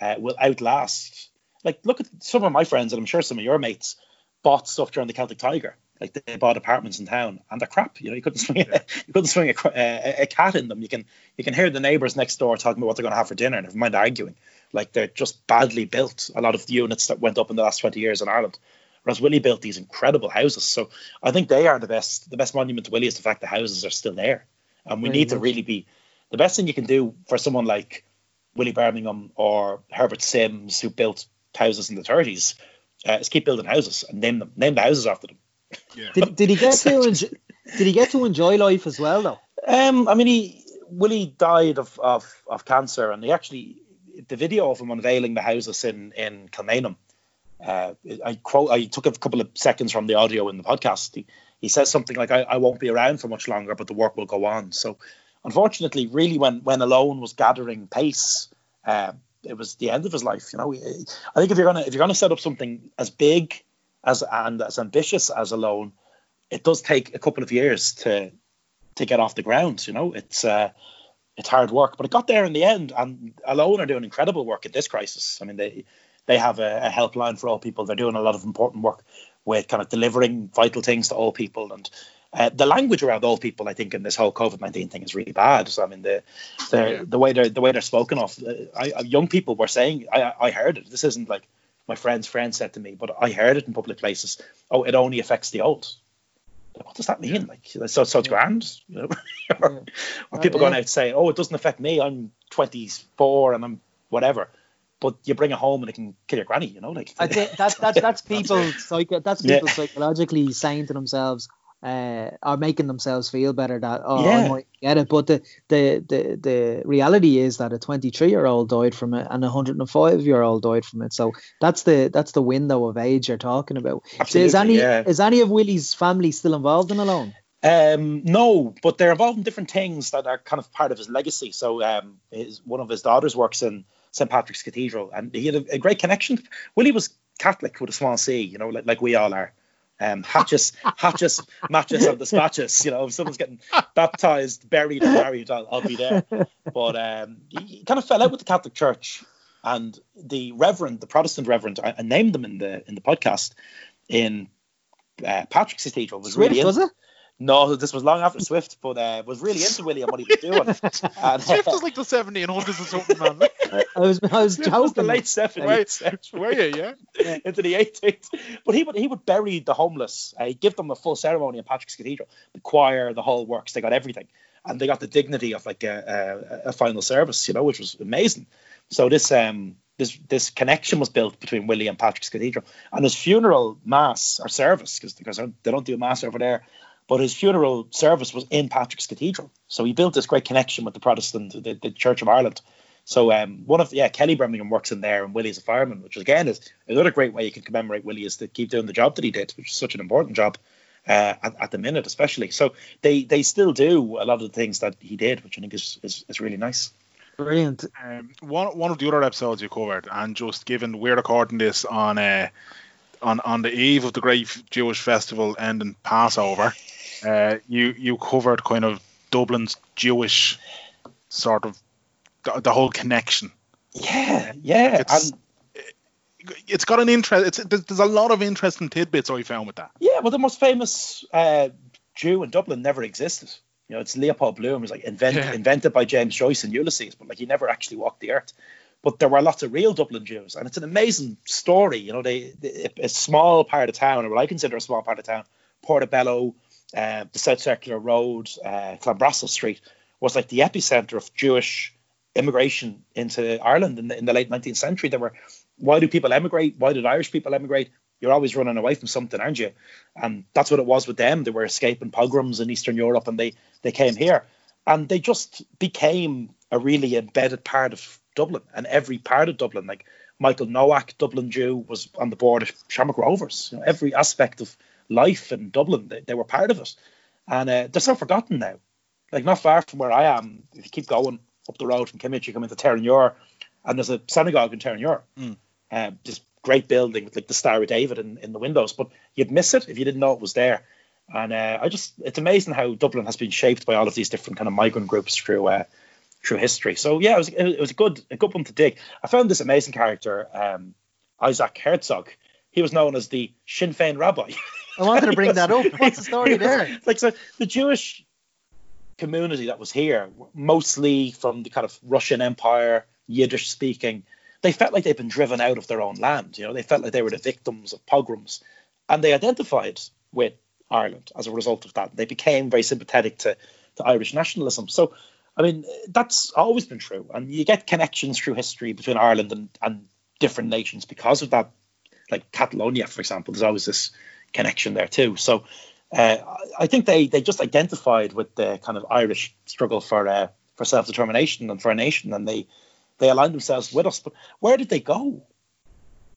uh, will outlast. Like look at some of my friends, and I'm sure some of your mates bought stuff during the Celtic Tiger. Like they bought apartments in town, and they're crap. You know, you couldn't swing a, you couldn't swing a, a, a cat in them. You can you can hear the neighbours next door talking about what they're going to have for dinner, never mind arguing. Like they're just badly built. A lot of the units that went up in the last twenty years in Ireland. Whereas Willie built these incredible houses, so I think they are the best. The best monument to Willie is the fact the houses are still there, and we Very need to really be the best thing you can do for someone like Willie Birmingham or Herbert Simms who built houses in the 30s uh, is keep building houses and name them name the houses after them. Yeah. Did, did he get to enjoy, did he get to enjoy life as well though? Um, I mean, he Willie died of, of of cancer, and he actually the video of him unveiling the houses in in Kilmainham. Uh, I quote. I took a couple of seconds from the audio in the podcast. He, he says something like, I, "I won't be around for much longer, but the work will go on." So, unfortunately, really, when when Alone was gathering pace, uh, it was the end of his life. You know, I think if you're gonna if you're gonna set up something as big as and as ambitious as Alone, it does take a couple of years to to get off the ground. You know, it's uh, it's hard work, but it got there in the end. And Alone are doing incredible work at this crisis. I mean, they they have a, a helpline for all people. They're doing a lot of important work with kind of delivering vital things to all people and. Uh, the language around all people, I think, in this whole COVID nineteen thing is really bad. So I mean, the the, Yeah. the way they're the way they're spoken of, uh, I, I- young people were saying, I, I heard it. This isn't like my friend's friend said to me, but I heard it in public places. Oh, it only affects the old. What does that mean? Like, so so it's grand, you know? or, or people Yeah. going out saying, "Oh, it doesn't affect me. I'm 24 and I'm whatever." But you bring it home and it can kill your granny, you know? Like I think that, that that's people psycho, that's Yeah. people psychologically saying to themselves uh, or making themselves feel better that oh Yeah. I might get it. But the the the, the reality is that a 23 year old died from it and a 105 year old died from it. So that's the that's the window of age you're talking about. Is any yeah. is any of Willie's family still involved in Alone? Um, no, but they're involved in different things that are kind of part of his legacy. So um, his, one of his daughters works in St Patrick's Cathedral, and he had a, a great connection. Willie was Catholic with a small c, you know, like, like we all are. Um, hatches, hatches, matches, and dispatches. You know, if someone's getting baptized, buried, and married, I'll, I'll be there. But um, he, kind of fell out with the Catholic Church, and the Reverend, the Protestant Reverend, I, I named them in the in the podcast in uh, Patrick's Cathedral was Swift, really was it? No, this was long after Swift, but uh, was really into William what he was doing. And, Swift uh, was like the 1700s or something, man. I was I was Swift was the late seventies. Wait, were you? Yeah. into the 80s. But he would he would bury the homeless. Uh, he'd give them a full ceremony in Patrick's Cathedral, the choir, the whole works. They got everything, and they got the dignity of like a, a, a final service, you know, which was amazing. So this um this this connection was built between Willie and Patrick's Cathedral, and his funeral mass or service because because they don't do a mass over there. But his funeral service was in Patrick's Cathedral, so he built this great connection with the Protestant, the, the Church of Ireland. So um, one of yeah, Kelly Birmingham works in there, and Willie's a fireman, which again is another great way you can commemorate Willie is to keep doing the job that he did, which is such an important job uh, at, at the minute, especially. So they they still do a lot of the things that he did, which I think is is, is really nice. Brilliant. Um, one one of the other episodes you covered, and just given we're recording this on uh, on on the eve of the great Jewish festival ending Passover, uh, you you covered kind of Dublin's Jewish sort of the, the whole connection. Yeah, yeah, It's- and It's got an interest. It's there's, there's a lot of interesting tidbits I found with that. yeah. Well, the most famous uh, Jew in Dublin never existed. You know, it's Leopold Bloom. It's like invented Yeah. invented by James Joyce and Ulysses, but like he never actually walked the earth. But there were lots of real Dublin Jews, and it's an amazing story. You know, they, they a small part of town, or what I consider a small part of town, Portobello, uh, the South Circular Road, uh, Street, was like the epicenter of Jewish immigration into Ireland in the, in the late 19th century. There were, why do people emigrate? Why did Irish people emigrate? You're always running away from something, aren't you? And that's what it was with them. They were escaping pogroms in Eastern Europe, and they they came here, and they just became a really embedded part of Dublin and every part of Dublin. Like Michael Nowak, Dublin Jew, was on the board of Shamrock Rovers. You know, every aspect of life in Dublin, they, they were part of it, and uh, they're so forgotten now. Like not far from where I am, if you keep going up the road from Kimmage, you come into Terranure, and there's a synagogue in Terranure. Mm. Uh, this great building with like the Star of David in, in the windows, but you'd miss it if you didn't know it was there. And uh, I just, it's amazing how Dublin has been shaped by all of these different kind of migrant groups through uh, through history. So yeah, it was it was a good a good one to dig. I found this amazing character, um, Isaac Herzog. He was known as the Sinn Féin rabbi. I wanted to bring that up. What's the story there? like so, the Jewish community that was here, mostly from the kind of Russian Empire, Yiddish speaking, they felt like they'd been driven out of their own land. You know, they felt like they were the victims of pogroms, and they identified with Ireland as a result of that. They became very sympathetic to, to Irish nationalism. So, I mean, that's always been true, and you get connections through history between Ireland and, and different nations because of that. Like Catalonia, for example, there's always this connection there too. So, uh, I think they they just identified with the kind of Irish struggle for uh, for self determination and for a nation, and they they aligned themselves with us. But where did they go?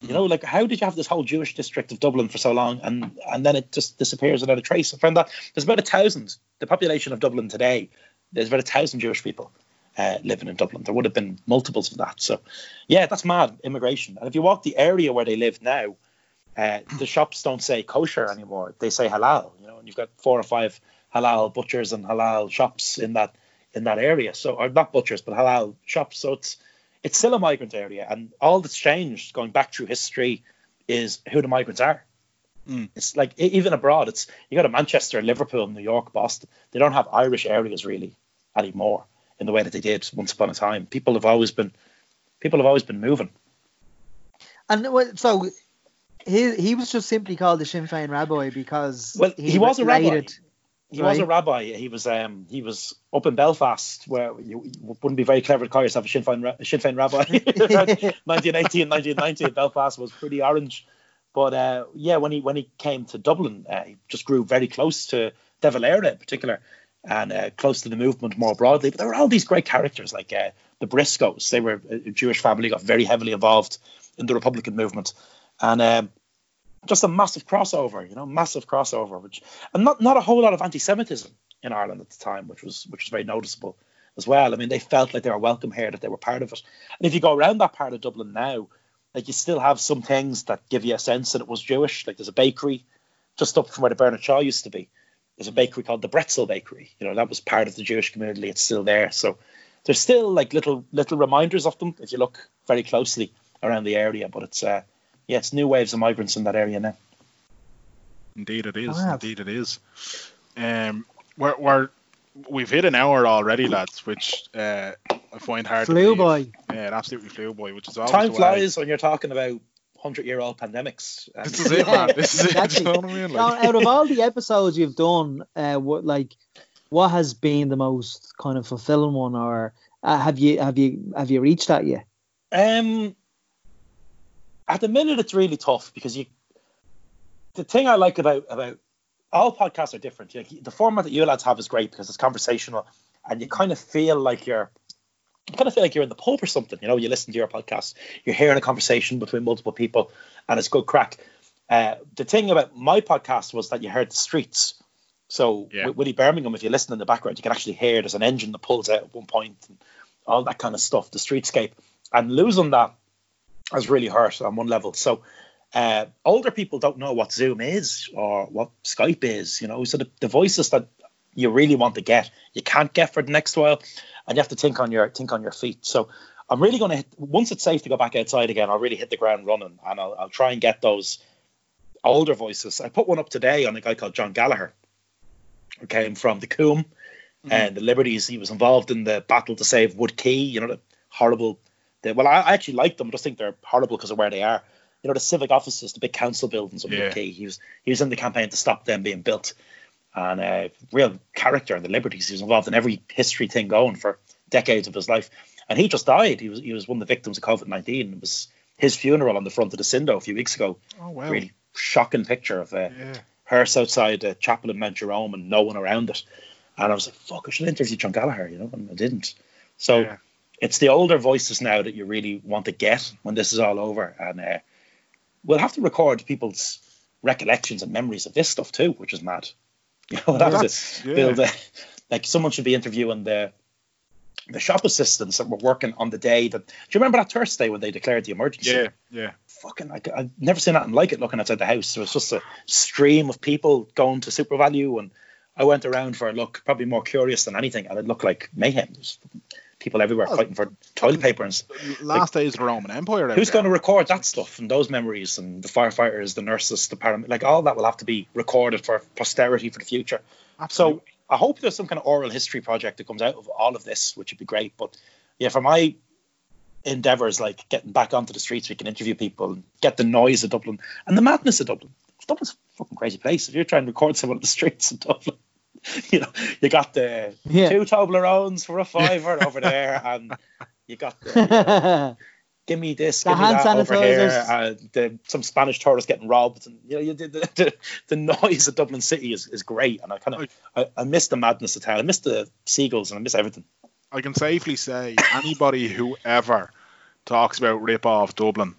You know, like how did you have this whole Jewish district of Dublin for so long, and and then it just disappears without a trace? I found that there's about a thousand. The population of Dublin today, there's about a thousand Jewish people uh, living in Dublin. There would have been multiples of that. So, yeah, that's mad immigration. And if you walk the area where they live now, uh, the shops don't say kosher anymore; they say halal. You know, and you've got four or five halal butchers and halal shops in that in that area. So, or not butchers, but halal shops. So it's it's still a migrant area, and all that's changed going back through history is who the migrants are. Mm. It's like even abroad, it's you go to Manchester, Liverpool, New York, Boston. They don't have Irish areas really anymore in the way that they did once upon a time. People have always been people have always been moving. And so he he was just simply called the Sinn Féin rabbi because Well, he was a rabbi. related- He was a rabbi. He was um he was up in Belfast, where you, you wouldn't be very clever to call yourself a Sinn Féin, a Sinn Féin rabbi. 1980 and 1990, Belfast was pretty orange. But uh, yeah, when he when he came to Dublin, uh, he just grew very close to De Valera in particular, and uh, close to the movement more broadly. But there were all these great characters like uh, the Briscoes. They were a Jewish family, got very heavily involved in the Republican movement, and um, just a massive crossover, you know, massive crossover, which and not not a whole lot of anti-Semitism in Ireland at the time, which was which was very noticeable as well. I mean, they felt like they were welcome here, that they were part of it. And if you go around that part of Dublin now, like you still have some things that give you a sense that it was Jewish. Like there's a bakery just up from where the Bernard Shaw used to be. There's a bakery called the Bretzel Bakery. You know that was part of the Jewish community. It's still there. So there's still like little little reminders of them if you look very closely around the area. But it's uh, yeah, it's new waves of migrants in that area now. Indeed, it is. Wow. Indeed, it is. Um, we're, we're we've hit an hour already, lads, which uh, I find hard. to Flew believe. by. Yeah, it absolutely flew by, which is always Time the way. flies when you're talking about hundred year old pandemics. And This is it, man. This is Exactly. it. You know I mean? Like, out of all the episodes you've done, uh, what like what has been the most kind of fulfilling one, or uh, have you have you have you reached that yet? Um, at the minute, it's really tough because you. The thing I like about about all podcasts are different. The format that you lads have is great because it's conversational, and you kind of feel like you're. You kind of feel like you're in the pub or something. You know, you listen to your podcast, you're hearing a conversation between multiple people, and it's good crack. Uh, the thing about my podcast was that you heard the streets. So Yeah. with Willie Birmingham, if you listen in the background, you can actually hear there's an engine that pulls out at one point and all that kind of stuff, the streetscape. And losing that has really hurt on one level. So uh, older people don't know what Zoom is or what Skype is, you know. So the, the voices that you really want to get, you can't get for the next while, and you have to think on your think on your feet. So I'm really going to once it's safe to go back outside again, I'll really hit the ground running, and I'll, I'll try and get those older voices. I put one up today on a guy called John Gallagher, who came from the Coombe and the Liberties. He was involved in the battle to save Wood Quay. You know the horrible. Well, I, I actually like them. I just think they're horrible because of where they are. You know the civic offices, the big council buildings of Yeah. Quay. He was he was in the campaign to stop them being built, and uh, real character in the Liberties. He was involved in every history thing going for decades of his life, and he just died. He was he was one of the victims of COVID nineteen. It was his funeral on the front of the Sindo a few weeks ago. oh wow. Really shocking picture of uh, Yeah. hearse outside the chapel in Mount Jerome and no one around it. And I was like, fuck, I should interview John Gallagher, you know, and I didn't. So Yeah. It's the older voices now that you really want to get when this is all over. And uh, we'll have to record people's recollections and memories of this stuff too, which is mad. You know, we'll have That's- to yeah. build a, like someone should be interviewing the the shop assistants that were working on the day that. Do you remember that Thursday when they declared the emergency? Yeah, yeah. fucking like I've never seen anything like it looking outside the house. It was just a stream of people going to SuperValu and I went around for a look, probably more curious than anything, and it looked like mayhem. There's people everywhere Oh, fighting for toilet paper and Last days of the Roman Empire. who's there. going to record that stuff and those memories and the firefighters, the nurses, the paramedics, like all that will have to be recorded for posterity for the future. Absolutely. So I hope there's some kind of oral history project that comes out of all of this, which would be great. But yeah, for my endeavours, like getting back onto the streets, we can interview people and get the noise of Dublin and the madness of Dublin. Dublin's a fucking crazy place. If you're trying to record someone on the streets in Dublin, you know, you got the Yeah. two Toblerones for a fiver over there, and you got the, give me this, The give me that over here. sanitizers. Uh, the, some Spanish tourists getting robbed, and you know, you, the, the, the noise of Dublin City is, is great, and I kind of I, I miss the madness of town. I miss the seagulls, and I miss everything. I can safely say anybody who ever talks about rip off Dublin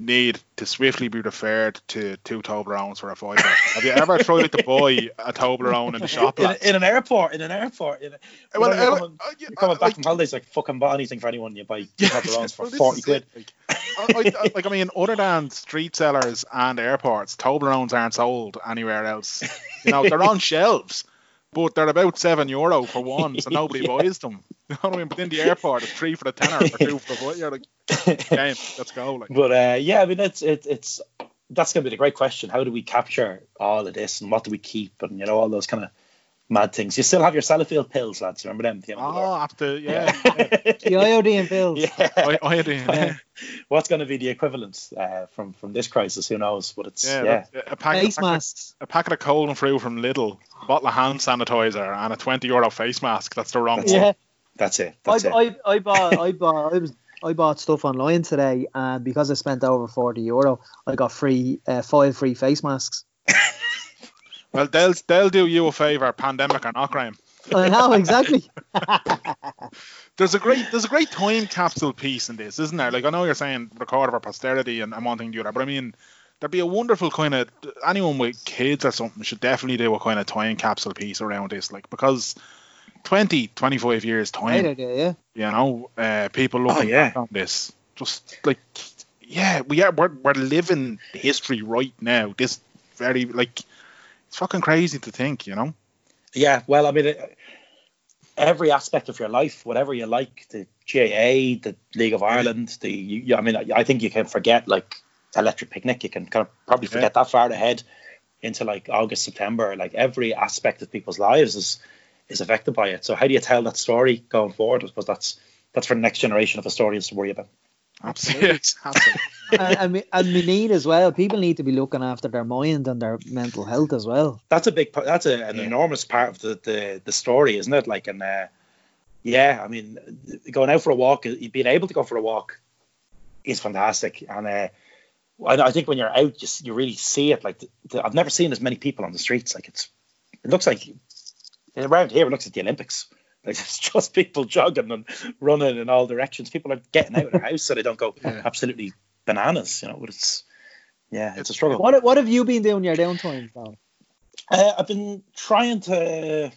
need to swiftly be referred to two Toblerones for a fiver. Have you ever tried to buy a Toblerone in the shop? In, in an airport, in an airport. In a, you Well, know, you're uh, coming, uh, yeah, you're coming uh, back like- from holidays, like fucking buy anything for anyone. You buy Yeah, Toblerones for well, forty quid. Like, I, I, like I mean, other than street sellers and airports, Toblerones aren't sold anywhere else. You know, they're on shelves, but they're about seven euro for one, so nobody Yeah. buys them. You know what I mean? But in the airport, it's three for the tenner or two for the five. You're like, game, let's go. Like, But uh, yeah, I mean, it's it, it's that's going to be the great question. How do we capture all of this, and what do we keep, and you know all those kind of mad things. You still have your Sellafield pills, lads. Remember them? The oh, after yeah, the iodine pills. yeah. I, I do, yeah. What's going to be the equivalent uh, from from this crisis? Who knows? But it's Yeah, yeah. a packet, Face a, packet, masks. a packet of cold and fruit from Lidl, a bottle of hand sanitizer, and a twenty euro face mask. That's the wrong That's one. Yeah. That's it. I, That's it. I, I bought I bought I was I bought stuff online today and because I spent over forty euro I got free uh, five free face masks. Well, they'll they'll do you a favour, pandemic or not, Graham. I know exactly. There's a great there's a great time capsule piece in this, isn't there? Like I know you're saying record for posterity and, and one thing to the other, but I mean there'd be a wonderful kind of anyone with kids or something should definitely do a kind of time capsule piece around this, like because 20, 25 years Great time, idea, yeah. you know, uh, people looking Oh, yeah. back on this, just like yeah, we are we're, we're living history right now. This very like it's fucking crazy to think, you know. Yeah, well, I mean, it, every aspect of your life, whatever you like, the GAA, the League of Ireland, the you, I mean, I, I think you can forget like Electric Picnic. You can kind of probably forget that far ahead into like August, September. Like every aspect of people's lives is is affected by it. So how do you tell that story going forward? I suppose that's that's for the next generation of historians to worry about. Absolutely. Absolutely. and, and, we, and we need as well. People need to be looking after their mind and their mental health as well. That's a big part. That's a, an yeah. enormous part of the, the the story, isn't it? Like, and uh, yeah, I mean, going out for a walk, being able to go for a walk, is fantastic. And uh, I, I think when you're out, you, you really see it. Like, the, the, I've never seen as many people on the streets. Like, it's it looks like around here, it looks like the Olympics. Like it's just people jogging and running in all directions. People are getting out of their house so they don't go yeah. absolutely bananas. You know, but it's yeah, it's a struggle. What What have you been doing your downtime, Val? Uh, I've been trying to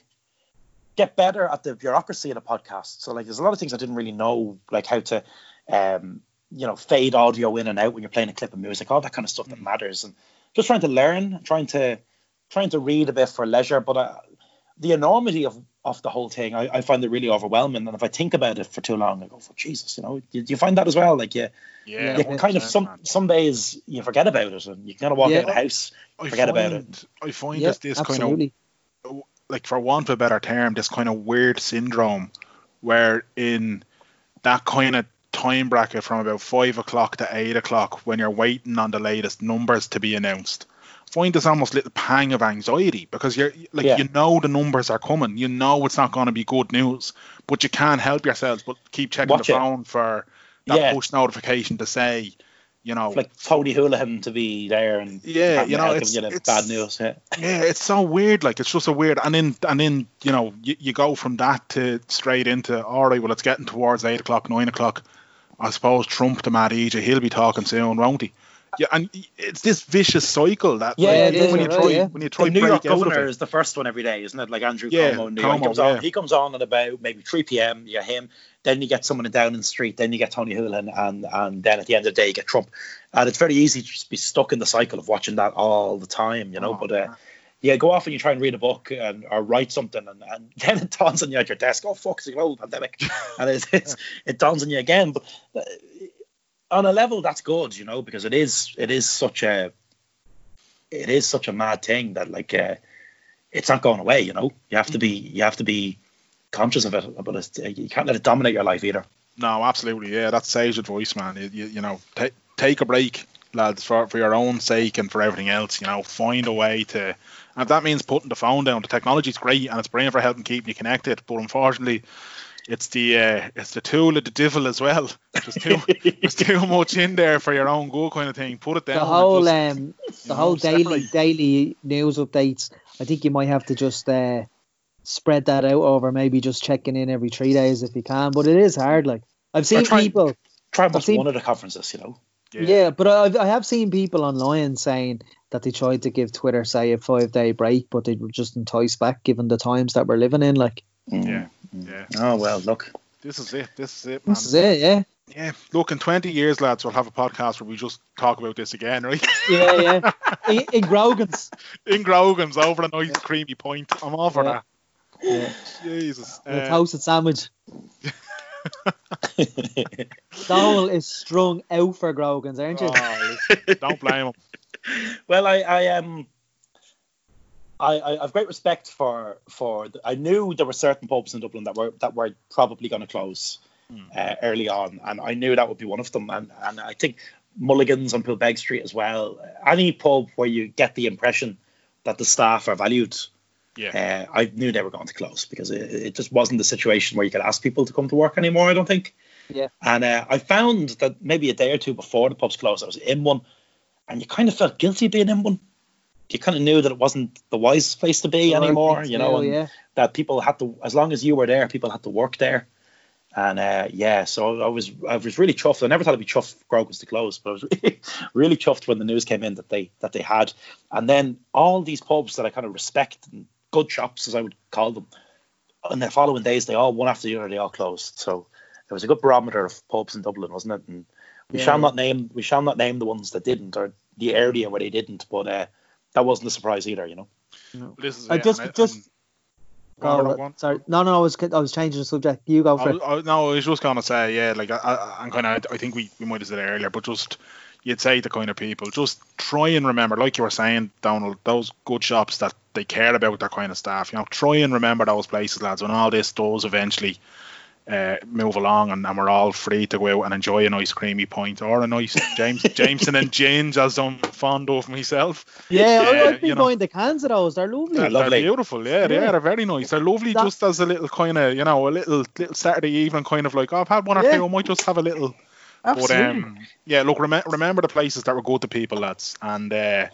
get better at the bureaucracy of the podcast. So like, there's a lot of things I didn't really know, like how to, um, you know, fade audio in and out when you're playing a clip of music, all that kind of stuff that matters, and just trying to learn, trying to trying to read a bit for leisure. But uh, the enormity of of the whole thing, I, I, find it really overwhelming. And if I think about it for too long, I go, "For Jesus," you know. Do you, you, find that as well? Like, yeah, yeah, you kind of some man. some days you forget about it, and you kind of walk yeah. out of the house, I forget find, about it. I find yeah, this absolutely. kind of like, for want of a better term, this kind of weird syndrome, where in that kind of time bracket from about five o'clock to eight o'clock, when you're waiting on the latest numbers to be announced find this almost little pang of anxiety because you're like yeah. you know the numbers are coming, you know it's not going to be good news, but you can't help yourselves but keep checking Watch the phone for that yeah. push notification to say, you know, like Tony Holohan to be there and yeah, you know, it's, you it's, bad news. Yeah. yeah, it's so weird. Like it's just a weird, and then and then you know you, you go from that to straight into all right. Well, it's getting towards eight o'clock, nine o'clock. I suppose Trump, to mad EJ, he'll be talking soon, won't he? Yeah, and it's this vicious cycle that yeah, like, when, you try, yeah. when you try the New York governor is the first one every day, isn't it? Like Andrew yeah, Cuomo, New York. He comes on. He comes on at about maybe 3 p.m. You get him. Then you get someone down in the street. Then you get Tony Holohan, and and then at the end of the day you get Trump. And it's very easy to just be stuck in the cycle of watching that all the time, you know. Oh, but uh, yeah, go off and you try and read a book and or write something, and, and then it dawns on you at your desk. Oh fuck, it's a global pandemic, and it's, it's, it dawns on you again. But uh, on a level that's good, you know, because it is it is such a it is such a mad thing that like uh, it's not going away. You know, you have to be you have to be conscious of it, but it, you can't let it dominate your life either. No, absolutely, yeah, that's sage advice, man. You, you, you know, take take a break, lads, for for your own sake and for everything else. You know, find a way to. And if that means putting the phone down, the technology's great and it's brilliant for helping keep you connected. But unfortunately, it's the uh, it's the tool of the devil as well. There's too there's too much in there for your own good kind of thing. Put it down. The whole just, um the know, whole daily separate. daily news updates. I think you might have to just uh, spread that out over maybe just checking in every three days if you can. But it is hard. Like I've seen try, people try and seen, one of the conferences, you know. Yeah, yeah but I've, I have seen people online saying that they tried to give Twitter say a five day break, but they were just enticed back given the times that we're living in. Like Mm. Yeah, yeah. Oh well, look. This is it. This is it. Man. This is it. Yeah. Yeah. Look, in 20 years, lads, we'll have a podcast where we just talk about this again, right? Yeah, yeah. In, in Grogan's. In Grogan's, over a nice yeah. creamy point. I'm all for yeah. that. Yeah. Jesus. A uh, toasted sandwich. Donal is strung out for Grogan's, aren't you? Oh, don't blame him. Well, I, I um, I, I have great respect for for. The, I knew there were certain pubs in Dublin that were that were probably going to close mm. uh, early on, and I knew that would be one of them. And and I think Mulligan's on Poolbeg Street as well. Any pub where you get the impression that the staff are valued. Yeah, uh, I knew they were going to close because it, it, just wasn't the situation where you could ask people to come to work anymore. I don't think. Yeah. And uh, I found that maybe a day or two before the pubs closed, I was in one, and you kind of felt guilty being in one you kind of knew that it wasn't the wise place to be anymore, you know, and yeah. that people had to, as long as you were there, people had to work there. And uh, yeah, so I was I was really chuffed. I never thought I'd be chuffed Grogan's to close, but I was really, really chuffed when the news came in that they that they had. And then all these pubs that I kind of respect and good shops as I would call them, in the following days they all one after the other they all closed. So it was a good barometer of pubs in Dublin, wasn't it? And We Yeah. shall not name we shall not name the ones that didn't or the area where they didn't, but uh, that wasn't a surprise either, you know. This is I just- I- just- Go, Go sorry, no, no, I was I was changing the subject. You go I, for it. I, no, I was just gonna say, yeah, like I, I, I'm kind of, I think we, we might have said it earlier, but just you'd say the kind of people, just try and remember, like you were saying, Donal, those good shops that they care about their kind of staff. You know, try and remember those places, lads. When all this does eventually uh, move along, and, and we're all free to go out and enjoy a nice creamy pint or a nice James Jameson and James as I'm fond of myself. Yeah, I, Yeah, I've been buying the cans of those. They're lovely. Yeah, lovely. They're beautiful, yeah, they Yeah. are. They're very nice. They're lovely, That- just as a little kind of, you know, a little little Saturday evening kind of like, oh, I've had one or Yeah. two. I might just have a little. But Absolutely. um, yeah, look, rem- remember the places that were good to people, lads, and uh,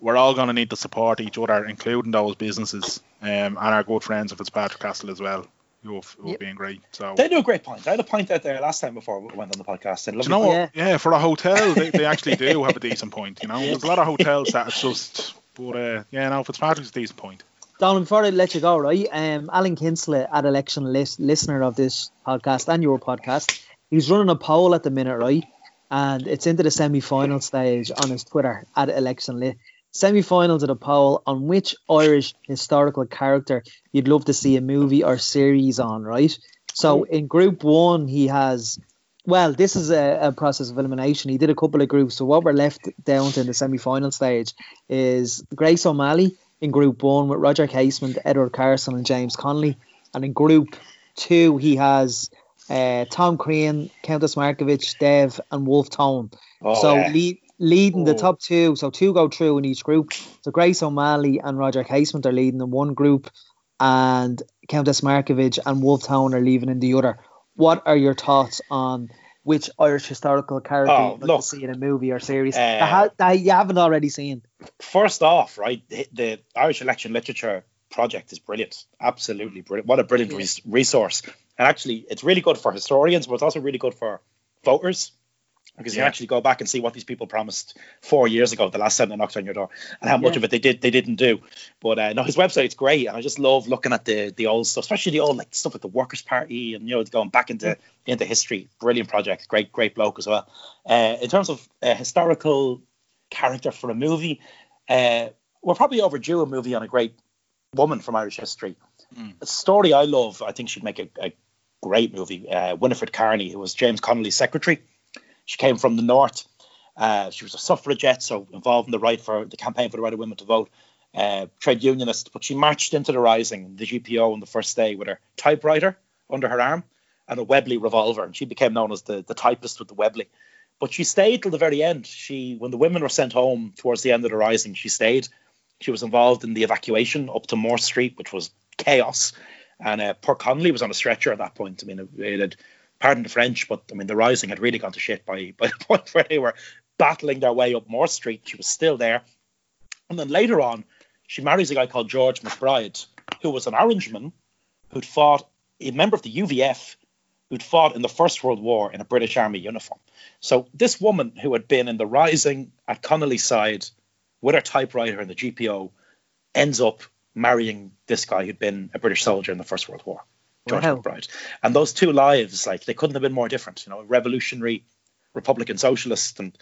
we're all going to need to support each other, including those businesses um, and our good friends of Fitzpatrick Castle as well, who have, who have Yep. been great. So. They do a great point. I had a point out there last time before we went on the podcast. And Do you know what? Yeah. Yeah. for a hotel, they, they actually do have a decent point. You know, there's a lot of hotels that it's just, but uh, yeah, no, Fitzpatrick's a decent point. Donal, before I let you go, right? Um, Alan Kinsella, at election list, listener of this podcast and your podcast, he's running a poll at the minute, right? And it's into the semi-final stage on his Twitter at election list. Semi-finals of the poll on which Irish historical character you'd love to see a movie or series on, right? So in Group One, he has. Well, this is a, a process of elimination. He did a couple of groups. So what we're left down to in the semi-final stage is Grace O'Malley in Group One with Roger Casement, Edward Carson, and James Connolly. And in Group Two, he has uh, Tom Crean, Countess Markievicz, Dev, and Wolfe Tone. Oh, so yeah. lead, leading the Oh. top two. So two go through in each group. So Grace O'Malley and Roger Casement are leading in one group, and Countess Markievicz and Wolfe Tone are leaving in the other. What are your thoughts on which Irish historical character Oh, you'd like look, to see in a movie or series uh, that, ha- that you haven't already seen? first off, right, the, the Irish election literature project is brilliant. Absolutely brilliant. What a brilliant res- resource. And actually, it's really good for historians, but it's also really good for voters because you Yeah. can actually go back and see what these people promised four years ago, the last time they knocked on your door, and how much Yeah. of it they did they didn't do. But uh, no, his website's great, and I just love looking at the the old stuff, especially the old like stuff like the Workers' Party and you know going back into into history. Brilliant project, great great bloke as well. Uh, in terms of uh, historical character for a movie, uh, we're probably overdue a movie on a great woman from Irish history. Mm. A story I love, I think she'd make a, a great movie. Uh, Winifred Carney, who was James Connolly's secretary. She came from the north. Uh, she was a suffragette, so involved in the right for the campaign for the right of women to vote. Uh, trade unionist, but she marched into the Rising, the GPO, on the first day with her typewriter under her arm and a Webley revolver, and she became known as the, the typist with the Webley. But she stayed till the very end. She, when the women were sent home towards the end of the Rising, she stayed. She was involved in the evacuation up to Moore Street, which was chaos. And uh, poor Connolly was on a stretcher at that point. I mean, it, it had, pardon the French, but I mean, the Rising had really gone to shit by, by the point where they were battling their way up Moore Street. She was still there. And then later on, she marries a guy called George McBride, who was an Orangeman who'd fought, a member of the UVF, who'd fought in the First World War in a British Army uniform. So this woman who had been in the Rising at Connolly's side with her typewriter in the GPO ends up marrying this guy who'd been a British soldier in the First World War, George Wow. McBride. And those two lives, like they couldn't have been more different. You know, a revolutionary Republican socialist and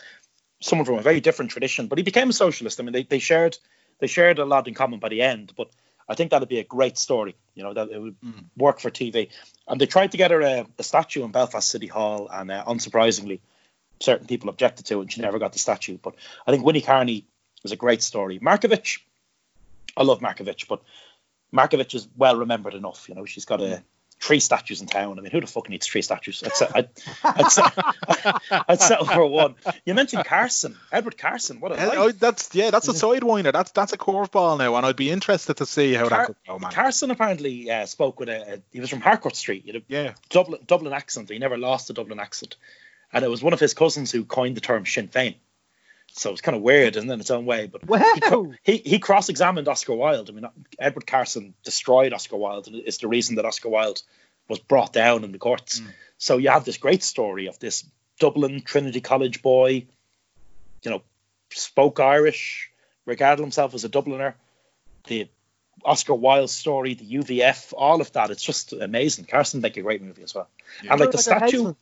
someone from a very different tradition. But he became a socialist. I mean, they, they shared they shared a lot in common by the end. But I think that'd be a great story. You know, that it would Mm. work for TV. And they tried to get her a, a statue in Belfast City Hall, and uh, unsurprisingly, certain people objected to it, and she never got the statue. But I think Winnie Carney was a great story. Markievicz, I love Markievicz, but Markievicz is well remembered enough. You know, she's got a three statues in town. I mean, who the fuck needs three statues? I'd, se- I'd, I'd, se- I'd settle for one. You mentioned Carson, Edward Carson. What a life. oh, that's yeah, that's a sidewinder. That's that's a curveball now, and I'd be interested to see how Car- that could go, man. Carson apparently uh, spoke with a, a. He was from Harcourt Street. You know, yeah, Dublin Dublin accent. He never lost a Dublin accent, and it was one of his cousins who coined the term Sinn Féin. So it's kind of weird, isn't it, in its own way? But he, Wow. cro- he, he cross-examined Oscar Wilde. I mean, Edward Carson destroyed Oscar Wilde, and it's the reason that Oscar Wilde was brought down in the courts. Mm. So you have this great story of this Dublin Trinity College boy, you know, spoke Irish, regarded himself as a Dubliner. The Oscar Wilde story, the UVF, all of that. It's just amazing. Carson make a great movie as well. Yeah. And like the statue,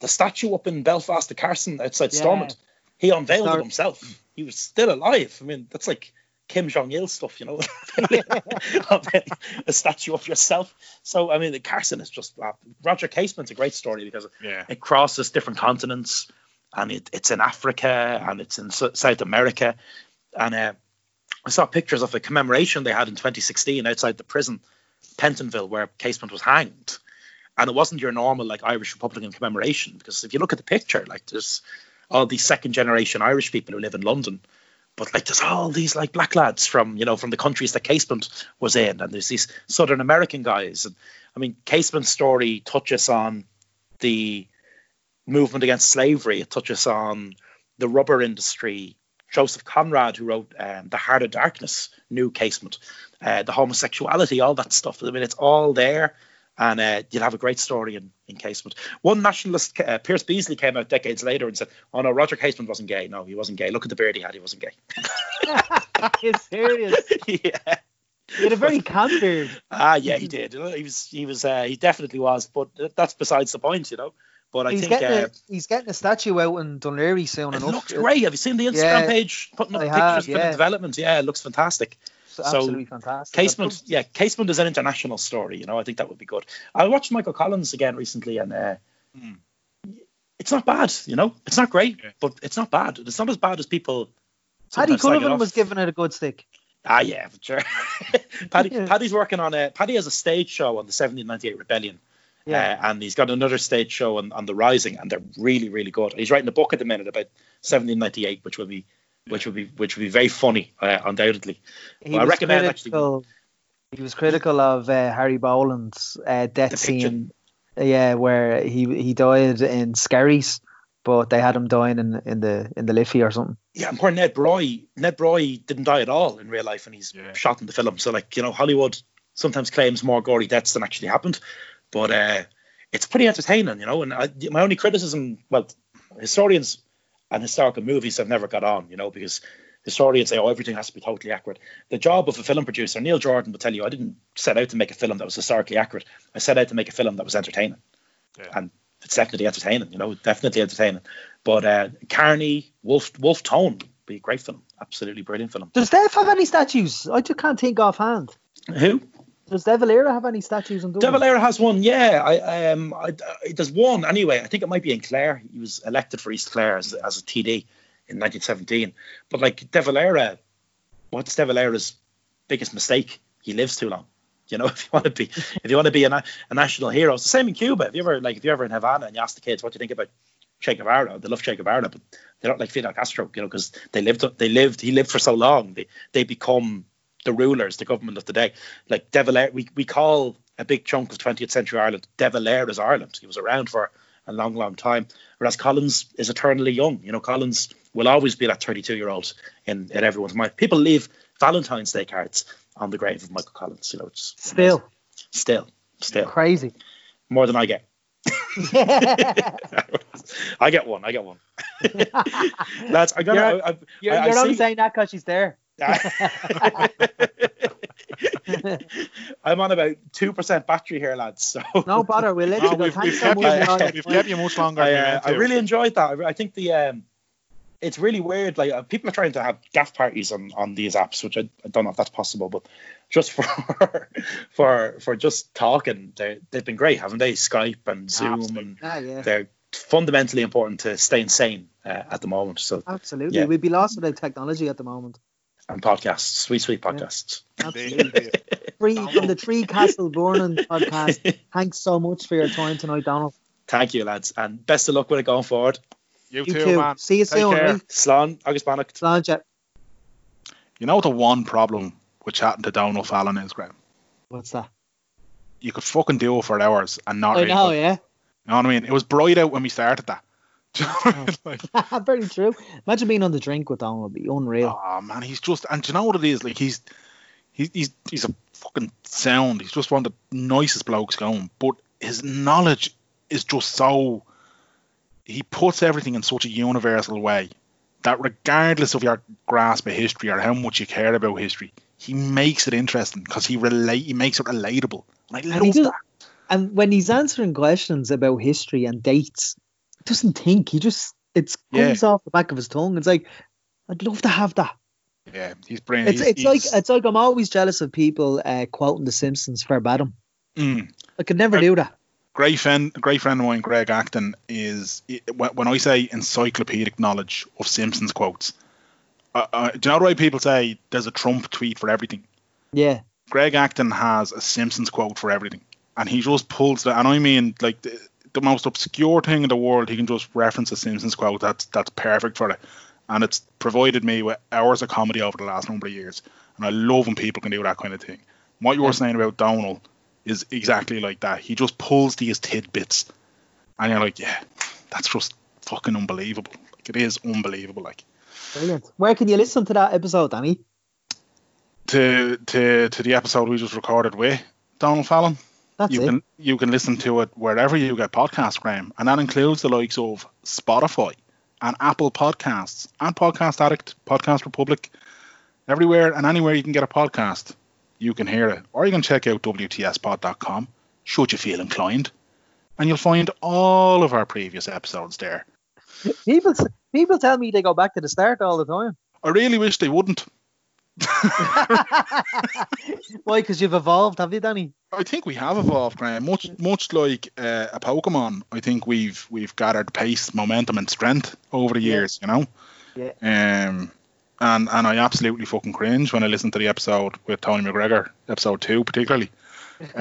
the statue up in Belfast, the Carson outside Yeah. Stormont, he unveiled Star- it himself. He was still alive. I mean, that's like Kim Jong Il stuff, you know, a statue of yourself. So I mean, the Carson is just uh, Roger Casement's a great story because Yeah. it crosses different continents, and it, it's in Africa and it's in S- South America, and uh, I saw pictures of a commemoration they had in 2016 outside the prison, Pentonville, where Casement was hanged. And it wasn't your normal like Irish Republican commemoration because if you look at the picture, like there's all these second generation Irish people who live in London, but like there's all these like black lads from you know from the countries that Casement was in, and there's these Southern American guys. And I mean, Casement's story touches on the movement against slavery. It touches on the rubber industry. Joseph Conrad, who wrote um, The Heart of Darkness, knew Casement, uh, the homosexuality, all that stuff. I mean, it's all there, and uh, you'll have a great story in, in Casement. One nationalist, uh, Pierce Beasley, came out decades later and said, "Oh no, Roger Casement wasn't gay. No, he wasn't gay. Look at the beard he had. He wasn't gay." You're serious. yeah. He had a very camp beard. Ah, yeah, he did. He was, he was, uh, he definitely was. But that's besides the point, you know. But I he's think getting uh, a, he's getting a statue out in Dún Laoghaire soon it enough. looks great. Have you seen the Instagram Yeah, page putting up I pictures have, for yeah. the development? Yeah, it looks fantastic. It's so, absolutely fantastic. Casement, yeah, Casement is an international story. You know, I think that would be good. I watched Michael Collins again recently, and uh, Hmm. it's not bad. You know, it's not great, Yeah. but it's not bad. It's not as bad as people. Paddy sometimes slag it Cullivan was giving it a good stick. Ah, yeah, for sure. Paddy, Yeah. Paddy's working on a. Paddy has a stage show on the 1798 Rebellion. Yeah. Uh, and he's got another stage show on, on the Rising, and they're really, really good. He's writing a book at the minute about 1798, which will be, which would be, which will be very funny, uh, undoubtedly. He Well, I was recommend actually- critical. He was critical of uh, Harry Boland's uh, death The scene. Yeah, where he he died in Skerries, but they had him dying in in the in the Liffey or something. Yeah, and poor Ned Broy. Ned Broy didn't die at all in real life, and he's Yeah. shot in the film. So, like, you know, Hollywood sometimes claims more gory deaths than actually happened, but uh, it's pretty entertaining, you know. And I, my only criticism, well, historians and historical movies have never got on, you know, because historians say, oh, everything has to be totally accurate. The job of a film producer, Neil Jordan, will tell you, I didn't set out to make a film that was historically accurate. I set out to make a film that was entertaining, Yeah. and it's definitely entertaining, you know, definitely entertaining. But uh, Carney, Wolf, Wolfe Tone, be a great film, absolutely brilliant film. Does Dev have any statues? I just can't think offhand. Who? Does De Valera have any statues in De Dublin? Valera has one, yeah. I um, I, I, there's one anyway. I think it might be in Clare. He was elected for East Clare as, as a TD in 1917. But like De Valera, what's De Valera's biggest mistake? He lives too long. You know, if you want to be, if you want to be a, a national hero, it's the same in Cuba. If you ever like, if you're ever in Havana and you ask the kids what do you think about Che Guevara, they love Che Guevara, but they don't like Fidel Castro. You know, because they lived, they lived, he lived for so long. They they become the rulers, the government of the day. Like De Valera, we, we call a big chunk of 20th century Ireland De Valera's Ireland. He was around for a long, long time. Whereas Collins is eternally young. You know, Collins will always be that 32 year old in, in everyone's mind. People leave Valentine's Day cards on the grave of Michael Collins. You know, it's Still still, still crazy. more than I get. I get one. I get one. Lads, I got. You're- I, I, You're, I you're only see- saying that because she's there. I'm on about two percent battery here, lads. So No bother. We'll let No, you go. we've, we've, so kept you, for all your we've kept you much longer. I, uh, I really enjoyed that. I I think the um, it's really weird. Like uh, people are trying to have gaff parties on, on these apps, which I, I don't know if that's possible, but just for for for just talking, they they've been great, haven't they? Skype and Zoom, Absolutely. and Ah, yeah. they're fundamentally important to staying sane uh, at the moment. So Absolutely. Yeah. We'd be lost without technology at the moment. And podcasts, sweet sweet podcasts. Absolutely. Three, from the Three Castles Burning podcast. Thanks so much for your time tonight, Donal. Thank you, lads, and best of luck with it going forward. You, You too, too. man. See you Take soon, care. right? Slán agus Bannock. Sláinte. You know the one problem with chatting to Donal Fallon is, Graham? What's that? You could fucking do it for hours and not I really. know, yeah. You know what I mean? It was bright out when we started that. Do you know what I mean? Like, Very true. Imagine being on the drink with Donal would be unreal. oh man, he's just and you know what it is? Like he's he's he's, he's a fucking sound. He's just one of the nicest blokes going. But his knowledge is just so he puts everything in such a universal way that regardless of your grasp of history or how much you care about history, he makes it interesting because he relate he makes it relatable. And I And love does- that. And when he's answering questions about history and dates, doesn't think. He just it Yeah. comes off the back of his tongue. It's like I'd love to have that. Yeah, he's brilliant. It's He's- it's like it's like I'm always jealous of people uh, quoting The Simpsons verbatim. mm. I could never I- do that. great friend, great friend of mine, Greg Acton, is when when I say encyclopedic knowledge of Simpsons quotes. Uh, uh, do you know the way people say there's a Trump tweet for everything? Yeah, Greg Acton has a Simpsons quote for everything, and he just pulls that. And I mean, like the, most obscure thing in the world, he can just reference a Simpsons quote. That's that's perfect for it, and it's provided me with hours of comedy over the last number of years. And I love when people can do that kind of thing. What you were saying about Donal is exactly like that. He just pulls these tidbits, and you're like, yeah, that's just fucking unbelievable. Like it is unbelievable. Like brilliant. Where can you listen to that episode, Danny? to to to the episode we just recorded with Donal Fallon. That's you it. can you can listen to it wherever you get podcasts, Graham, and that includes the likes of Spotify and Apple Podcasts and Podcast Addict, Podcast Republic, everywhere and anywhere you can get a podcast, you can hear it, or you can check out wtspod.com should you feel inclined, and you'll find all of our previous episodes there. People people tell me they go back to the start all the time. I really wish they wouldn't. Why? Because you've evolved, have you, Danny? I think we have evolved, Graham. Much much like uh, a Pokemon, I think we've we've gathered pace, momentum, and strength over the Yeah. years. You know. Yeah. Um, and and I absolutely fucking cringe when I listen to the episode with Tony McGregor, episode two particularly.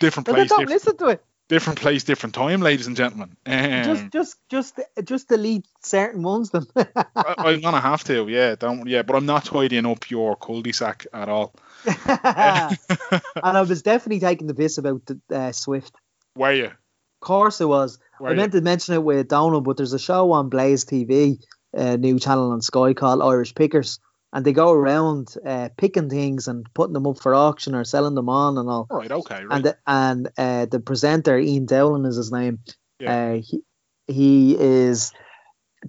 different But place, don't different, listen to it. Different place, different time, ladies and gentlemen. Um, Just just just just delete certain ones. Then. I, I'm gonna have to, yeah, don't, yeah, but I'm not tidying up your cul-de-sac at all. and I was definitely taking the piss about the, uh, Swift. Were you? Of course, it was. Were I you? meant to mention it with Donal, but there's a show on Blaze TV, a new channel on Sky called Irish Pickers, and they go around uh, picking things and putting them up for auction or selling them on and all. Right, okay, right. And the, and uh, the presenter Ian Dowling is his name. Yeah. Uh, he he is.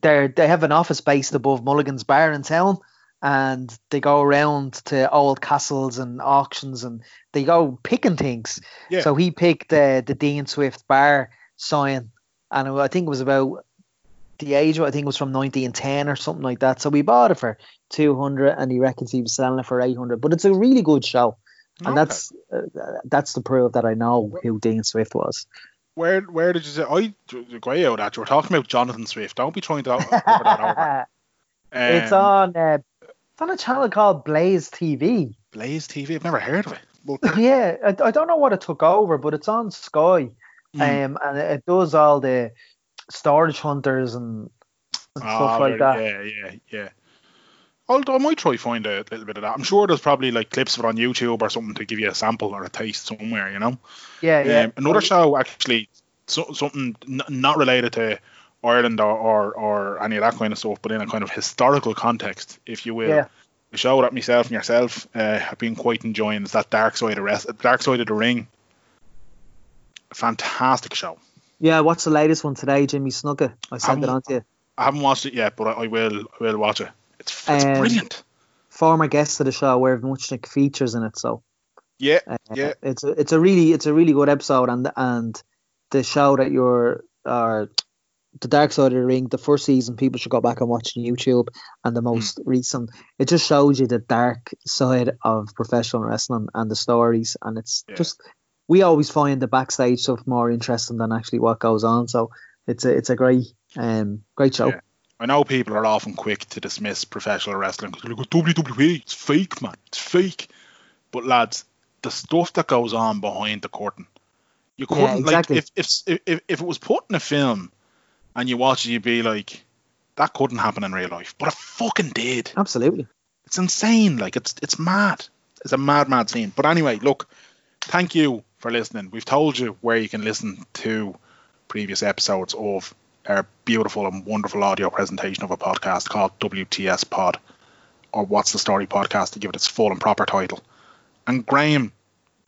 They they have an office based above Mulligan's Bar in town, and they go around to old castles and auctions, and they go picking things. Yeah. So he picked uh, the Dean Swift bar sign, and I think it was about the age. of- it, I think it was from 1910 or something like that. So we bought it for 200, and he reckons he was selling it for 800. But it's a really good show, and Okay. that's uh, that's the proof that I know who Dean Swift was. Where where did you say? I agree out that you were talking about Jonathan Swift. Don't be trying to cover that over. it's Um, on uh, it's on a channel called Blaze TV. Blaze TV. I've never heard of it. But yeah, I, I don't know what it took over, but it's on Sky, Mm. um, and it does all the storage hunters and, and Ah, stuff like that. Yeah, yeah, yeah. I'll, I might try find a little bit of that. I'm sure there's probably like clips of it on YouTube or something to give you a sample or a taste somewhere. You know. Yeah, yeah. Um, another show actually, so, something n- not related to Ireland or, or or any of that kind of stuff, but in a kind of historical context, if you will. Yeah. The show that myself and yourself uh, have been quite enjoying is that Dark Side of Rest, Dark Side of the Ring. Fantastic show. Yeah, what's the latest one today? Jimmy Snuka. I sent it on to you. I haven't watched it yet, but I, I will. I will watch it. It's, it's Um, brilliant. Former guest of the show, where Muchnick features in it. So Yeah, uh, yeah. it's a it's a really it's a really good episode, and and the show that you're or the Dark Side of the Ring, the first season, people should go back and watch on YouTube, and Hmm. the most recent, it just shows you the dark side of professional wrestling and the stories, and it's Yeah. just we always find the backstage stuff more interesting than actually what goes on. So it's a it's a great um great show. Yeah. I know people are often quick to dismiss professional wrestling because look at WWE, it's fake, man, it's fake. But lads, the stuff that goes on behind the curtain, you couldn't exactly. like if, if if if it was put in a film and you watch it, you'd be like, that couldn't happen in real life, but it fucking did. Absolutely. It's insane, like it's it's mad. It's a mad, mad scene. But anyway, look, thank you for listening. We've told you where you can listen to previous episodes of our beautiful and wonderful audio presentation of a podcast called WTS Pod, or What's the Story Podcast to give it its full and proper title. And Graham,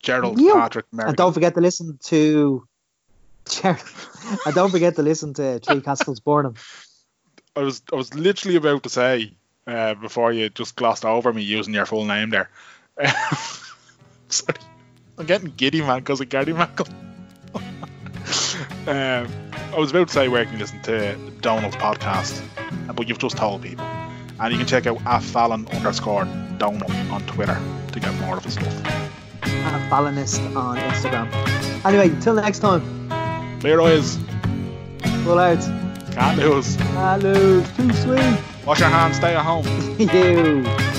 Gerald. Patrick, And don't forget to listen to. and don't forget to listen to Three Castles Burning. I was I was literally about to say uh, before you just glossed over me using your full name there. Sorry, I'm getting giddy, man, because of Gary Michael. um, I was about to say where you can listen to Donal's podcast, but you've just told people. And you can check out at Fallon underscore Donal on Twitter to get more of his stuff. At Fallonist on Instagram. Anyway, until next time. Clear eyes. Full out. Can't lose. Can't lose. Too sweet. Wash your hands. Stay at home. you.